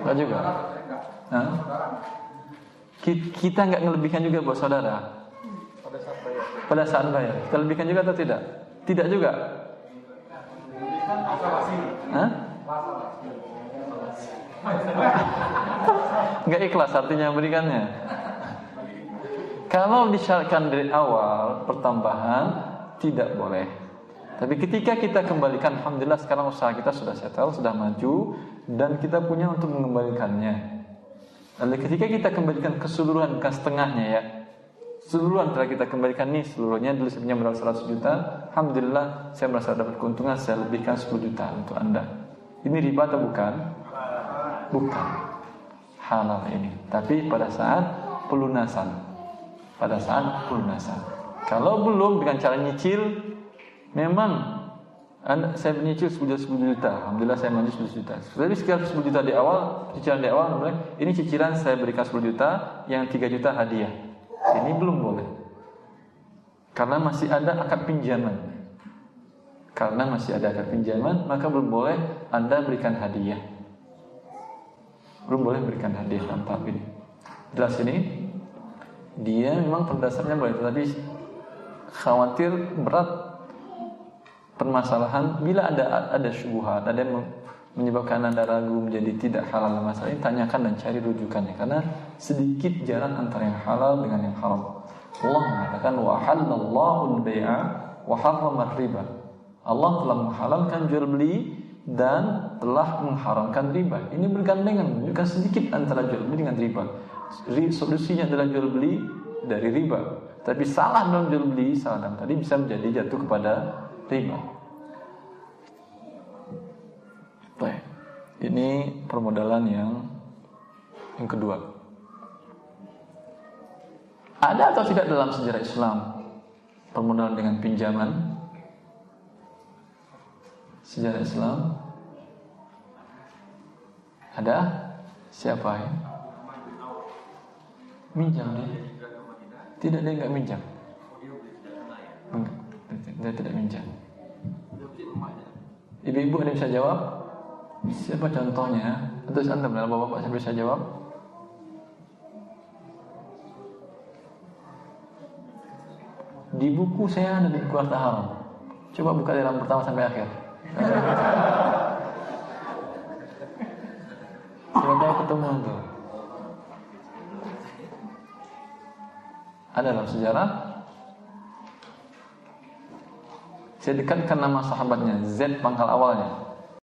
enggak juga Hah? kita enggak ngelebihkan juga buat saudara Pada saat bayar. pada saat bayar. Kita lebihkan juga atau tidak? Tidak juga. Hah? Enggak ikhlas artinya berikannya. Kalau disyaratkan dari awal pertambahan tidak boleh. Tapi ketika kita kembalikan, alhamdulillah sekarang usaha kita sudah settle, sudah maju dan kita punya untuk mengembalikannya. Lalu ketika kita kembalikan keseluruhan, bukan setengahnya ya, Seluruhan telah kita kembalikan nih seluruhnya dulu saya punya modal 100 juta Alhamdulillah saya merasa dapat keuntungan saya lebihkan 10 juta untuk anda Ini riba atau bukan? Bukan Halal ini Tapi pada saat pelunasan Pada saat pelunasan Kalau belum dengan cara nyicil Memang anda, saya menyicil 10 juta, 10 juta Alhamdulillah saya maju 10 juta. Tapi sekitar 10 juta di awal Cicilan di awal Ini cicilan saya berikan 10 juta Yang 3 juta hadiah. Ini belum boleh. Karena masih ada akad pinjaman. Karena masih ada akad pinjaman Maka belum boleh Anda berikan hadiah. Belum boleh berikan hadiah tahap ini. Jelas ini Dia memang berdasarnya boleh Tetapi khawatir berat Permasalahan Bila ada ada syubuhat Ada yang menyebabkan anda ragu menjadi tidak halal masalah ini tanyakan dan cari rujukannya karena sedikit jarak antara yang halal dengan yang haram. Allah mengatakan wa halallahu al-bai'a wa harrama riba. Allah telah menghalalkan jual beli dan telah mengharamkan riba. Ini bergandengan, menunjukkan sedikit antara jual beli dengan riba. Solusinya adalah jual beli dari riba. Tapi salah dalam jual beli, salah dalam tadi bisa menjadi jatuh kepada riba. Baik. Ini permodalan yang yang kedua. Ada atau tidak dalam sejarah Islam permodalan dengan pinjaman? Sejarah Islam ada siapa ya? Minjam dia. Tidak dia nggak minjam. Dia tidak minjam. Ibu-ibu ada bisa jawab? Siapa contohnya? Atau anda dalam bapak-bapak bisa jawab? Di buku saya ada di buku harta haram. Coba buka dari yang pertama sampai akhir. Coba ketemu tuh. Ada dalam sejarah. Saya dekatkan nama sahabatnya Z pangkal awalnya.